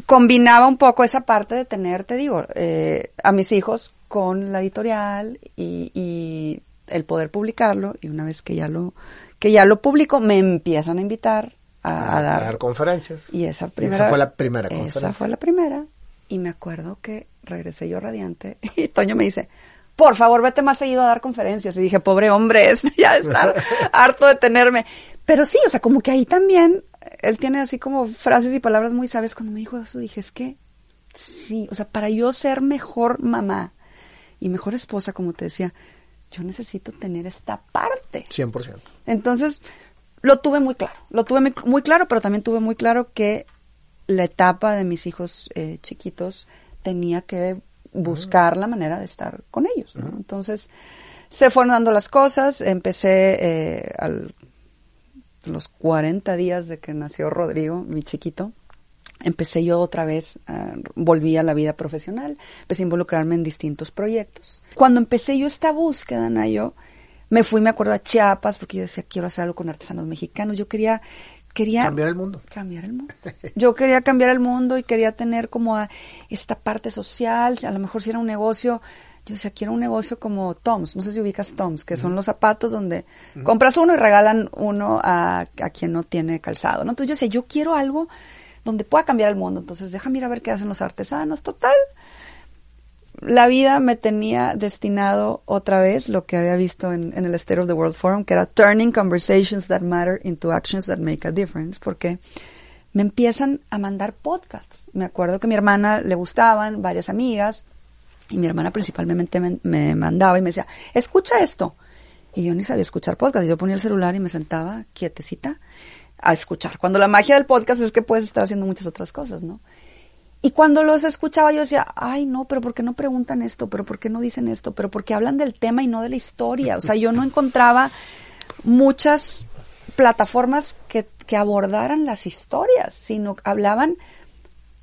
combinaba un poco esa parte de tener, te digo, eh, a mis hijos con la editorial y, y el poder publicarlo y una vez que ya lo que ya lo publico me empiezan a invitar a, a dar, conferencias. y esa primera esa fue la primera conferencia. esa fue la primera y me acuerdo que regresé yo radiante y Toño me dice por favor vete más seguido a dar conferencias y dije pobre hombre ya estar harto de tenerme pero sí o sea como que ahí también él tiene así como frases y palabras muy sabias cuando me dijo eso dije es que sí o sea para yo ser mejor mamá y mejor esposa como te decía yo necesito tener esta parte 100%. entonces, lo tuve muy claro, lo tuve muy, claro, pero también tuve muy claro que la etapa de mis hijos eh, chiquitos tenía que buscar la manera de estar con ellos, ¿no? Entonces, se fueron dando las cosas, empecé eh, al, los 40 días de que nació Rodrigo, mi chiquito, empecé yo otra vez, eh, volví a la vida profesional, empecé a involucrarme en distintos proyectos. Cuando empecé yo esta búsqueda, Nayo, me fui, me acuerdo, a Chiapas, porque yo decía, quiero hacer algo con artesanos mexicanos. Yo quería, quería... Cambiar el mundo. Cambiar el mundo. Yo quería cambiar el mundo y quería tener como a esta parte social, a lo mejor si era un negocio, yo decía, quiero un negocio como Toms, no sé si ubicas Toms, que son los zapatos donde compras uno y regalan uno a, a quien no tiene calzado, ¿no? Entonces yo decía, yo quiero algo donde pueda cambiar el mundo, entonces déjame ir a ver qué hacen los artesanos, total. la vida me tenía destinado otra vez lo que había visto en, en, el State of the World Forum, que era turning conversations that matter into actions that make a difference, porque me empiezan a mandar podcasts. Me acuerdo que a mi hermana le gustaban, varias amigas, y mi hermana principalmente me, mandaba y me decía, escucha esto. Y yo ni sabía escuchar podcast. Yo ponía el celular y me sentaba quietecita a escuchar. Cuando la magia del podcast es que puedes estar haciendo muchas otras cosas, ¿no? Y cuando los escuchaba yo decía, ay no, pero ¿por qué no preguntan esto? ¿Pero por qué no dicen esto? ¿Pero por qué hablan del tema y no de la historia? O sea, yo no encontraba muchas plataformas que, que abordaran las historias, sino hablaban,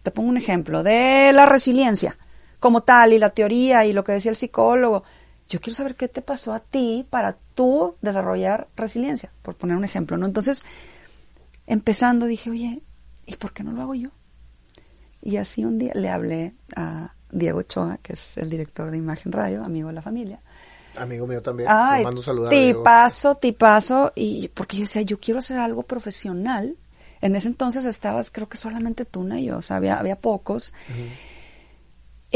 te pongo un ejemplo, de la resiliencia como tal y la teoría y lo que decía el psicólogo. Yo quiero saber qué te pasó a ti para tú desarrollar resiliencia, por poner un ejemplo, ¿no? Entonces, empezando dije, oye, ¿y por qué no lo hago yo? Y así un día le hablé a Diego Ochoa, que es el director de Imagen Radio, amigo de la familia. Amigo mío también. Ay, mando saludar. Tipazo, tipazo. Y porque yo decía, yo quiero hacer algo profesional. En ese entonces estabas, creo que solamente tú y yo, o sea, había, había pocos.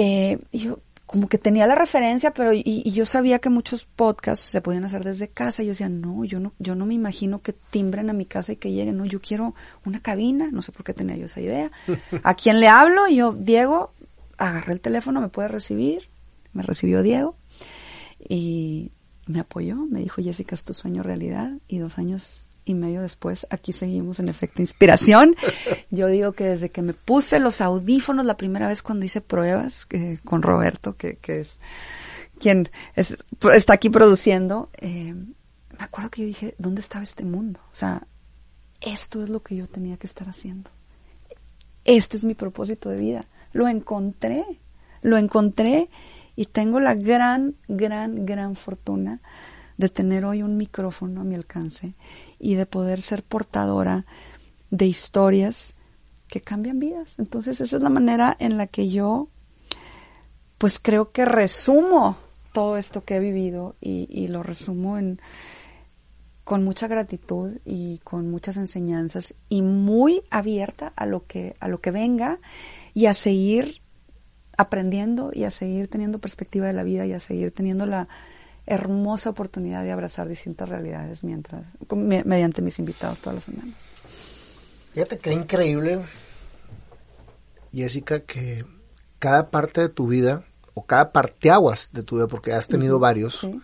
Eh, yo, como que tenía la referencia, pero y, y, yo sabía que muchos podcasts se podían hacer desde casa. Yo decía, no, yo no, yo no me imagino que timbren a mi casa y que lleguen. No, yo quiero una cabina. No sé por qué tenía yo esa idea. ¿A quién le hablo? Y yo, Diego, agarré el teléfono, me puede recibir. Me recibió Diego y me apoyó. Me dijo, Jessica, es tu sueño realidad. Y dos años y medio después, aquí seguimos en efecto inspiración. Yo digo que desde que me puse los audífonos la primera vez cuando hice pruebas eh, con Roberto, que, que es quien es, está aquí produciendo, eh, me acuerdo que yo dije, ¿dónde estaba este mundo? O sea, esto es lo que yo tenía que estar haciendo. Este es mi propósito de vida. Lo encontré, lo encontré y tengo la gran, gran, gran fortuna de tener hoy un micrófono a mi alcance y de poder ser portadora de historias que cambian vidas. Entonces esa es la manera en la que yo pues creo que resumo todo esto que he vivido y, y lo resumo en con mucha gratitud y con muchas enseñanzas y muy abierta a lo que a lo que venga y a seguir aprendiendo y a seguir teniendo perspectiva de la vida y a seguir teniendo la hermosa oportunidad de abrazar distintas realidades mientras mediante mis invitados todas las semanas. Fíjate qué increíble, Jessica, que cada parte de tu vida o cada parteaguas de tu vida, porque has tenido uh -huh, varios, sí.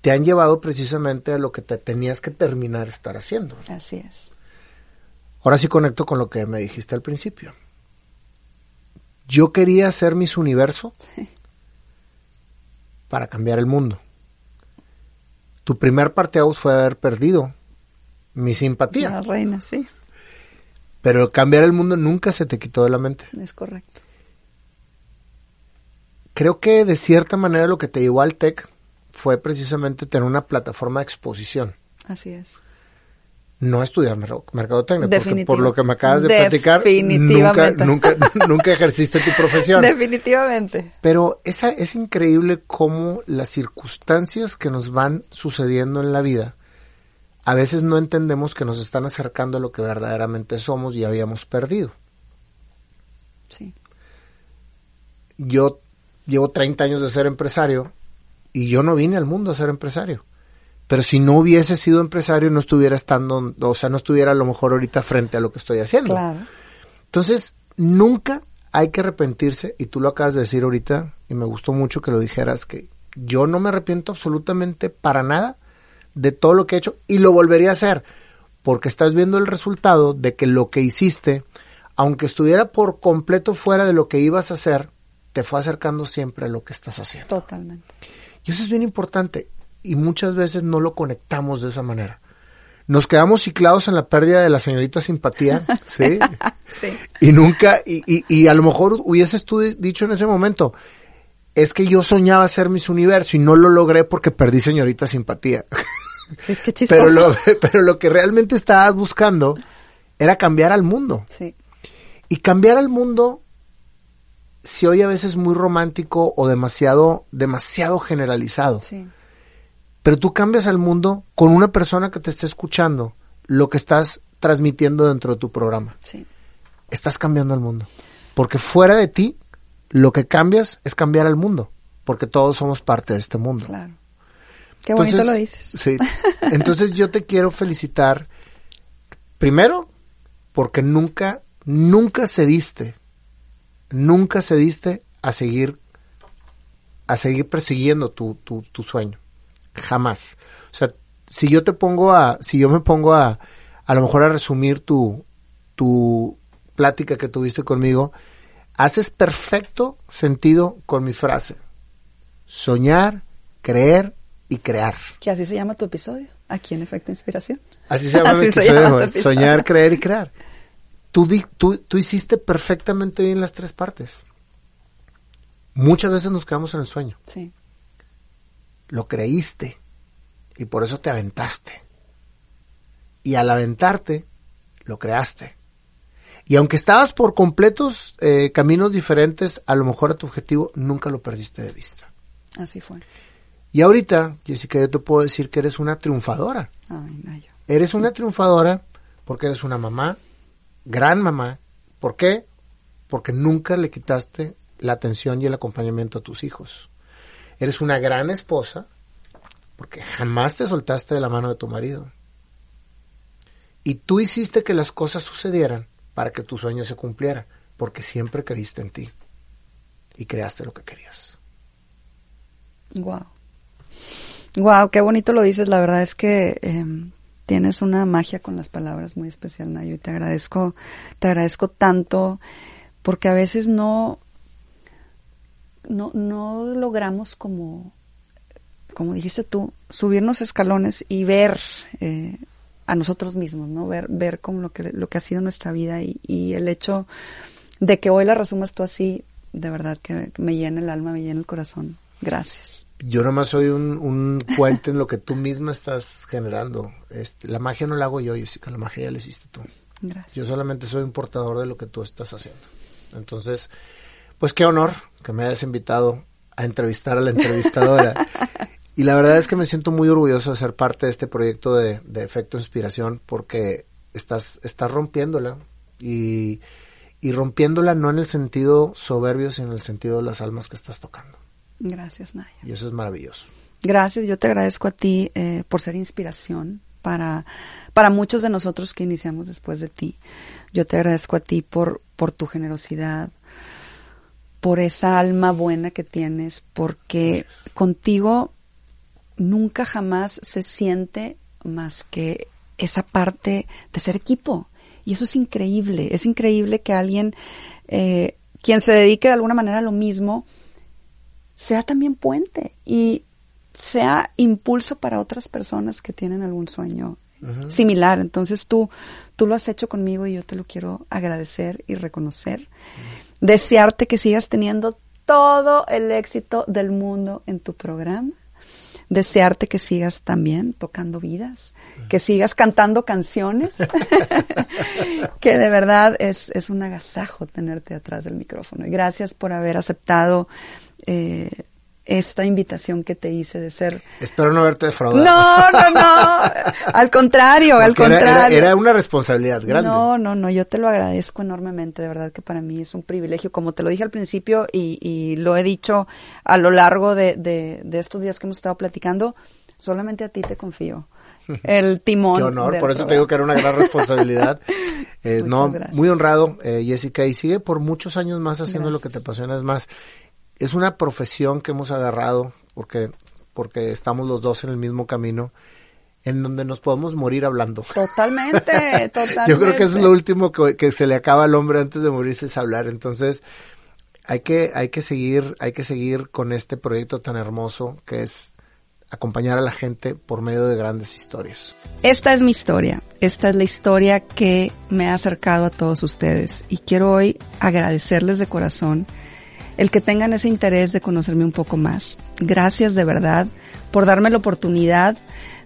te han llevado precisamente a lo que te tenías que terminar estar haciendo. Así es. Ahora sí conecto con lo que me dijiste al principio. Yo quería hacer mis universo sí para cambiar el mundo. Tu primer parteaguas fue haber perdido mi simpatía. La reina, sí. Pero cambiar el mundo nunca se te quitó de la mente. Es correcto. Creo que de cierta manera lo que te llevó al TEC fue precisamente tener una plataforma de exposición. Así es. No estudiar mercadotecnia, porque por lo que me acabas de platicar, nunca, nunca, nunca ejerciste tu profesión. Definitivamente. Pero esa, es increíble cómo las circunstancias que nos van sucediendo en la vida, a veces no entendemos que nos están acercando a lo que verdaderamente somos y habíamos perdido. Sí. Yo llevo 30 años de ser empresario y yo no vine al mundo a ser empresario pero si no hubiese sido empresario no estuviera estando, o sea, no estuviera a lo mejor ahorita frente a lo que estoy haciendo. Claro. Entonces, nunca hay que arrepentirse, y tú lo acabas de decir ahorita, y me gustó mucho que lo dijeras, que yo no me arrepiento absolutamente para nada de todo lo que he hecho, y lo volvería a hacer, porque estás viendo el resultado de que lo que hiciste, aunque estuviera por completo fuera de lo que ibas a hacer, te fue acercando siempre a lo que estás haciendo. Totalmente. Y eso es bien importante y muchas veces no lo conectamos de esa manera. Nos quedamos ciclados en la pérdida de la señorita simpatía, ¿sí? sí. Y nunca, y, y, y, a lo mejor hubieses tú dicho en ese momento, es que yo soñaba ser mis universo y no lo logré porque perdí señorita simpatía. Qué pero, lo, pero lo que realmente estabas buscando era cambiar al mundo. Sí. Y cambiar al mundo se oye a veces muy romántico o demasiado, demasiado generalizado. Sí pero tú cambias al mundo con una persona que te esté escuchando lo que estás transmitiendo dentro de tu programa. Sí. Estás cambiando al mundo. Porque fuera de ti, lo que cambias es cambiar al mundo, porque todos somos parte de este mundo. Claro. Qué bonito lo dices. Sí. Entonces yo te quiero felicitar, primero, porque nunca, nunca cediste, nunca cediste a seguir, a seguir persiguiendo tu, tu, tu sueño. Jamás. O sea, si yo te pongo a, si yo me pongo a, a lo mejor a resumir tu, tu plática que tuviste conmigo, haces perfecto sentido con mi frase. Soñar, creer y crear. Que así se llama tu episodio, aquí en Efecto Inspiración. Así se llama mi episodio, soñar, creer y crear. Tú, tú, tú hiciste perfectamente bien las tres partes. Muchas veces nos quedamos en el sueño. Sí. Lo creíste y por eso te aventaste. Y al aventarte, lo creaste. Y aunque estabas por completos eh, caminos diferentes, a lo mejor a tu objetivo nunca lo perdiste de vista. Así fue. Y ahorita, Jessica, yo te puedo decir que eres una triunfadora. Ay. Eres una triunfadora porque eres una mamá, gran mamá. ¿Por qué? Porque nunca le quitaste la atención y el acompañamiento a tus hijos. Eres una gran esposa porque jamás te soltaste de la mano de tu marido. Y tú hiciste que las cosas sucedieran para que tu sueño se cumpliera, porque siempre creíste en ti y creaste lo que querías. Wow. Wow, qué bonito lo dices. La verdad es que em, tienes una magia con las palabras muy especial, Nayo, y te agradezco, te agradezco tanto, porque a veces no, no, no logramos como, como dijiste tú, subirnos escalones y ver eh, a nosotros mismos, ¿no? Ver, ver como lo que, lo que ha sido nuestra vida y, y el hecho de que hoy la resumas tú así, de verdad que me llena el alma, me llena el corazón. Gracias. Yo nomás soy un, un puente en lo que tú misma estás generando. Este, la magia no la hago yo, Jessica, la magia ya la hiciste tú. Gracias. Yo solamente soy un portador de lo que tú estás haciendo. Entonces, pues qué honor que me hayas invitado a entrevistar a la entrevistadora. y la verdad es que me siento muy orgulloso de ser parte de este proyecto de, de Efecto Inspiración porque estás, estás rompiéndola y, y rompiéndola no en el sentido soberbio, sino en el sentido de las almas que estás tocando. Gracias, Naya. Y eso es maravilloso. Gracias, yo te agradezco a ti eh, por ser inspiración para, para muchos de nosotros que iniciamos después de ti. Yo te agradezco a ti por, por tu generosidad, por esa alma buena que tienes, porque contigo nunca jamás se siente más que esa parte de ser equipo. Y eso es increíble. Es increíble que alguien, eh, quien se dedique de alguna manera a lo mismo, sea también puente y sea impulso para otras personas que tienen algún sueño similar. Entonces tú, tú lo has hecho conmigo y yo te lo quiero agradecer y reconocer. Desearte que sigas teniendo todo el éxito del mundo en tu programa. Desearte que sigas también tocando vidas, que sigas cantando canciones, que de verdad es, es un agasajo tenerte atrás del micrófono. Y gracias por haber aceptado eh, esta invitación que te hice de ser. Espero no haberte defraudado. No, no, no. al contrario, Porque al contrario. Era, era, era, una responsabilidad grande. No, no, no. Yo te lo agradezco enormemente. De verdad que para mí es un privilegio. Como te lo dije al principio y, y lo he dicho a lo largo de, de, de estos días que hemos estado platicando, solamente a ti te confío el timón. Qué honor, por eso programa. te digo que era una gran responsabilidad. eh, no, gracias. muy honrado, eh, Jessica, y sigue por muchos años más haciendo gracias. lo que te apasiona. Es más, es una profesión que hemos agarrado porque, porque estamos los dos en el mismo camino en donde nos podemos morir hablando. Totalmente, totalmente. Yo creo que eso es lo último que, que, se le acaba al hombre antes de morirse es hablar. Entonces, hay que, hay que seguir, hay que seguir con este proyecto tan hermoso que es acompañar a la gente por medio de grandes historias. Esta es mi historia. Esta es la historia que me ha acercado a todos ustedes. Y quiero hoy agradecerles de corazón el que tengan ese interés de conocerme un poco más. Gracias de verdad por darme la oportunidad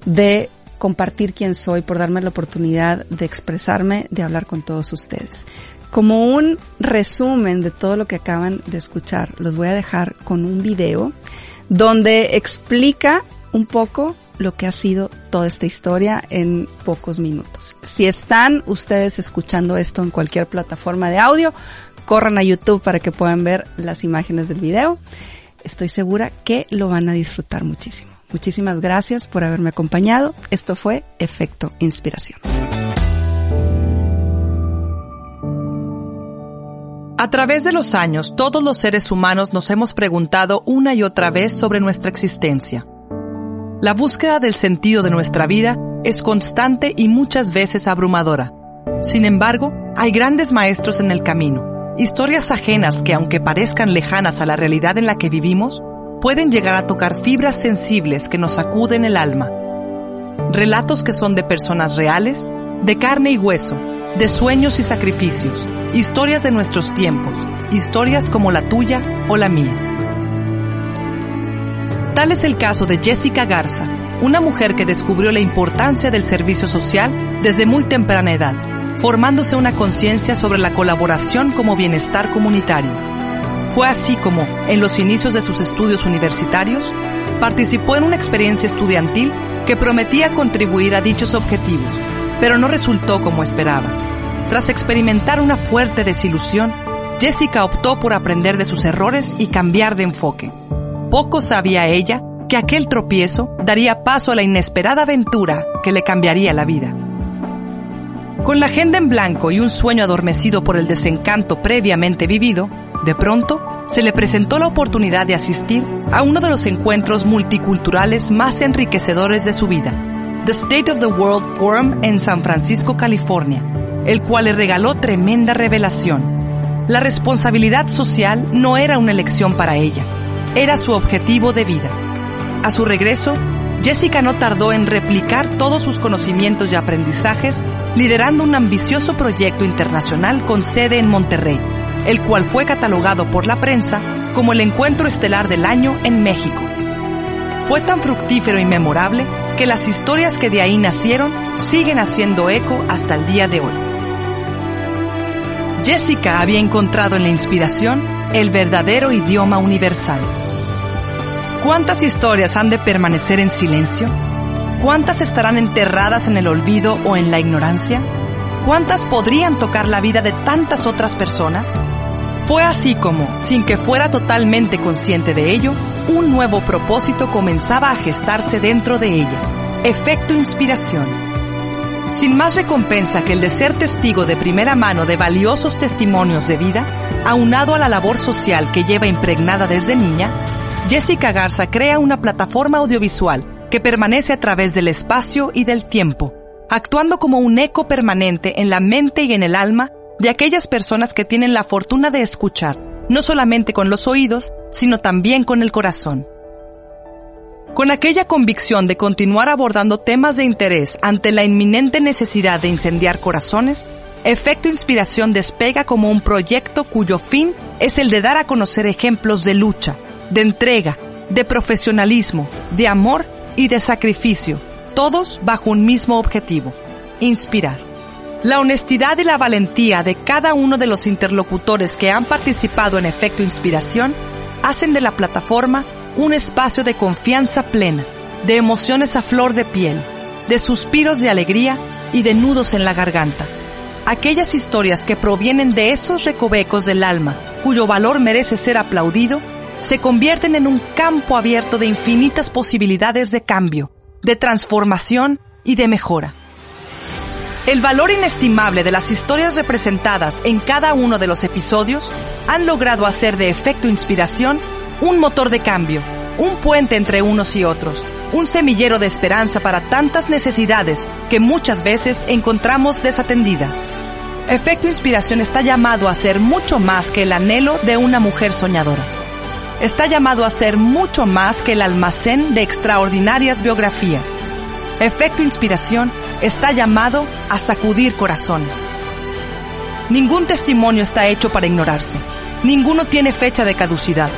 de compartir quién soy, por darme la oportunidad de expresarme, de hablar con todos ustedes. Como un resumen de todo lo que acaban de escuchar, los voy a dejar con un video donde explica un poco lo que ha sido toda esta historia en pocos minutos. Si están ustedes escuchando esto en cualquier plataforma de audio, corran a YouTube para que puedan ver las imágenes del video. Estoy segura que lo van a disfrutar muchísimo. Muchísimas gracias por haberme acompañado. Esto fue Efecto Inspiración. A través de los años, todos los seres humanos nos hemos preguntado una y otra vez sobre nuestra existencia. La búsqueda del sentido de nuestra vida es constante y muchas veces abrumadora. Sin embargo, hay grandes maestros en el camino, historias ajenas que aunque parezcan lejanas a la realidad en la que vivimos, pueden llegar a tocar fibras sensibles que nos sacuden el alma. Relatos que son de personas reales, de carne y hueso, de sueños y sacrificios, historias de nuestros tiempos, historias como la tuya o la mía. Tal es el caso de Jessica Garza, una mujer que descubrió la importancia del servicio social desde muy temprana edad, formándose una conciencia sobre la colaboración como bienestar comunitario. Fue así como, en los inicios de sus estudios universitarios, participó en una experiencia estudiantil que prometía contribuir a dichos objetivos, pero no resultó como esperaba. Tras experimentar una fuerte desilusión, Jessica optó por aprender de sus errores y cambiar de enfoque. Poco sabía ella que aquel tropiezo daría paso a la inesperada aventura que le cambiaría la vida. Con la agenda en blanco y un sueño adormecido por el desencanto previamente vivido, de pronto se le presentó la oportunidad de asistir a uno de los encuentros multiculturales más enriquecedores de su vida, The State of the World Forum en San Francisco, California, el cual le regaló tremenda revelación. La responsabilidad social no era una elección para ella, era su objetivo de vida. A su regreso, Jessica no tardó en replicar todos sus conocimientos y aprendizajes, liderando un ambicioso proyecto internacional con sede en Monterrey, el cual fue catalogado por la prensa como el encuentro estelar del año en México. Fue tan fructífero y memorable que las historias que de ahí nacieron siguen haciendo eco hasta el día de hoy. Jessica había encontrado en la inspiración el verdadero idioma universal. ¿Cuántas historias han de permanecer en silencio? ¿Cuántas estarán enterradas en el olvido o en la ignorancia? ¿Cuántas podrían tocar la vida de tantas otras personas? Fue así como, sin que fuera totalmente consciente de ello, un nuevo propósito comenzaba a gestarse dentro de ella. Efecto inspiración. Sin más recompensa que el de ser testigo de primera mano de valiosos testimonios de vida, aunado a la labor social que lleva impregnada desde niña, Jessica Garza crea una plataforma audiovisual que permanece a través del espacio y del tiempo, actuando como un eco permanente en la mente y en el alma de aquellas personas que tienen la fortuna de escuchar, no solamente con los oídos, sino también con el corazón. Con aquella convicción de continuar abordando temas de interés ante la inminente necesidad de incendiar corazones, Efecto Inspiración despega como un proyecto cuyo fin es el de dar a conocer ejemplos de lucha, de entrega, de profesionalismo, de amor y de sacrificio, todos bajo un mismo objetivo, inspirar. La honestidad y la valentía de cada uno de los interlocutores que han participado en Efecto Inspiración hacen de la plataforma un espacio de confianza plena, de emociones a flor de piel, de suspiros de alegría y de nudos en la garganta. Aquellas historias que provienen de esos recovecos del alma, cuyo valor merece ser aplaudido, se convierten en un campo abierto de infinitas posibilidades de cambio, de transformación y de mejora. El valor inestimable de las historias representadas en cada uno de los episodios han logrado hacer de efecto inspiración un motor de cambio, un puente entre unos y otros, un semillero de esperanza para tantas necesidades que muchas veces encontramos desatendidas. Efecto Inspiración está llamado a ser mucho más que el anhelo de una mujer soñadora. Está llamado a ser mucho más que el almacén de extraordinarias biografías. Efecto Inspiración está llamado a sacudir corazones. Ningún testimonio está hecho para ignorarse. Ninguno tiene fecha de caducidad.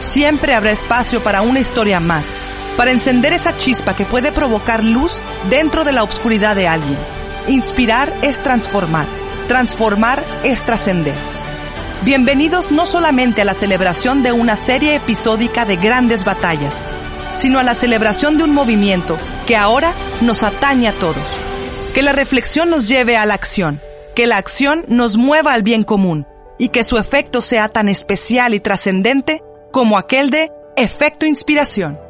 Siempre habrá espacio para una historia más, para encender esa chispa que puede provocar luz dentro de la oscuridad de alguien. Inspirar es transformar. Transformar es trascender. Bienvenidos no solamente a la celebración de una serie episódica de grandes batallas, sino a la celebración de un movimiento que ahora nos atañe a todos. Que la reflexión nos lleve a la acción, que la acción nos mueva al bien común y que su efecto sea tan especial y trascendente como aquel de efecto inspiración.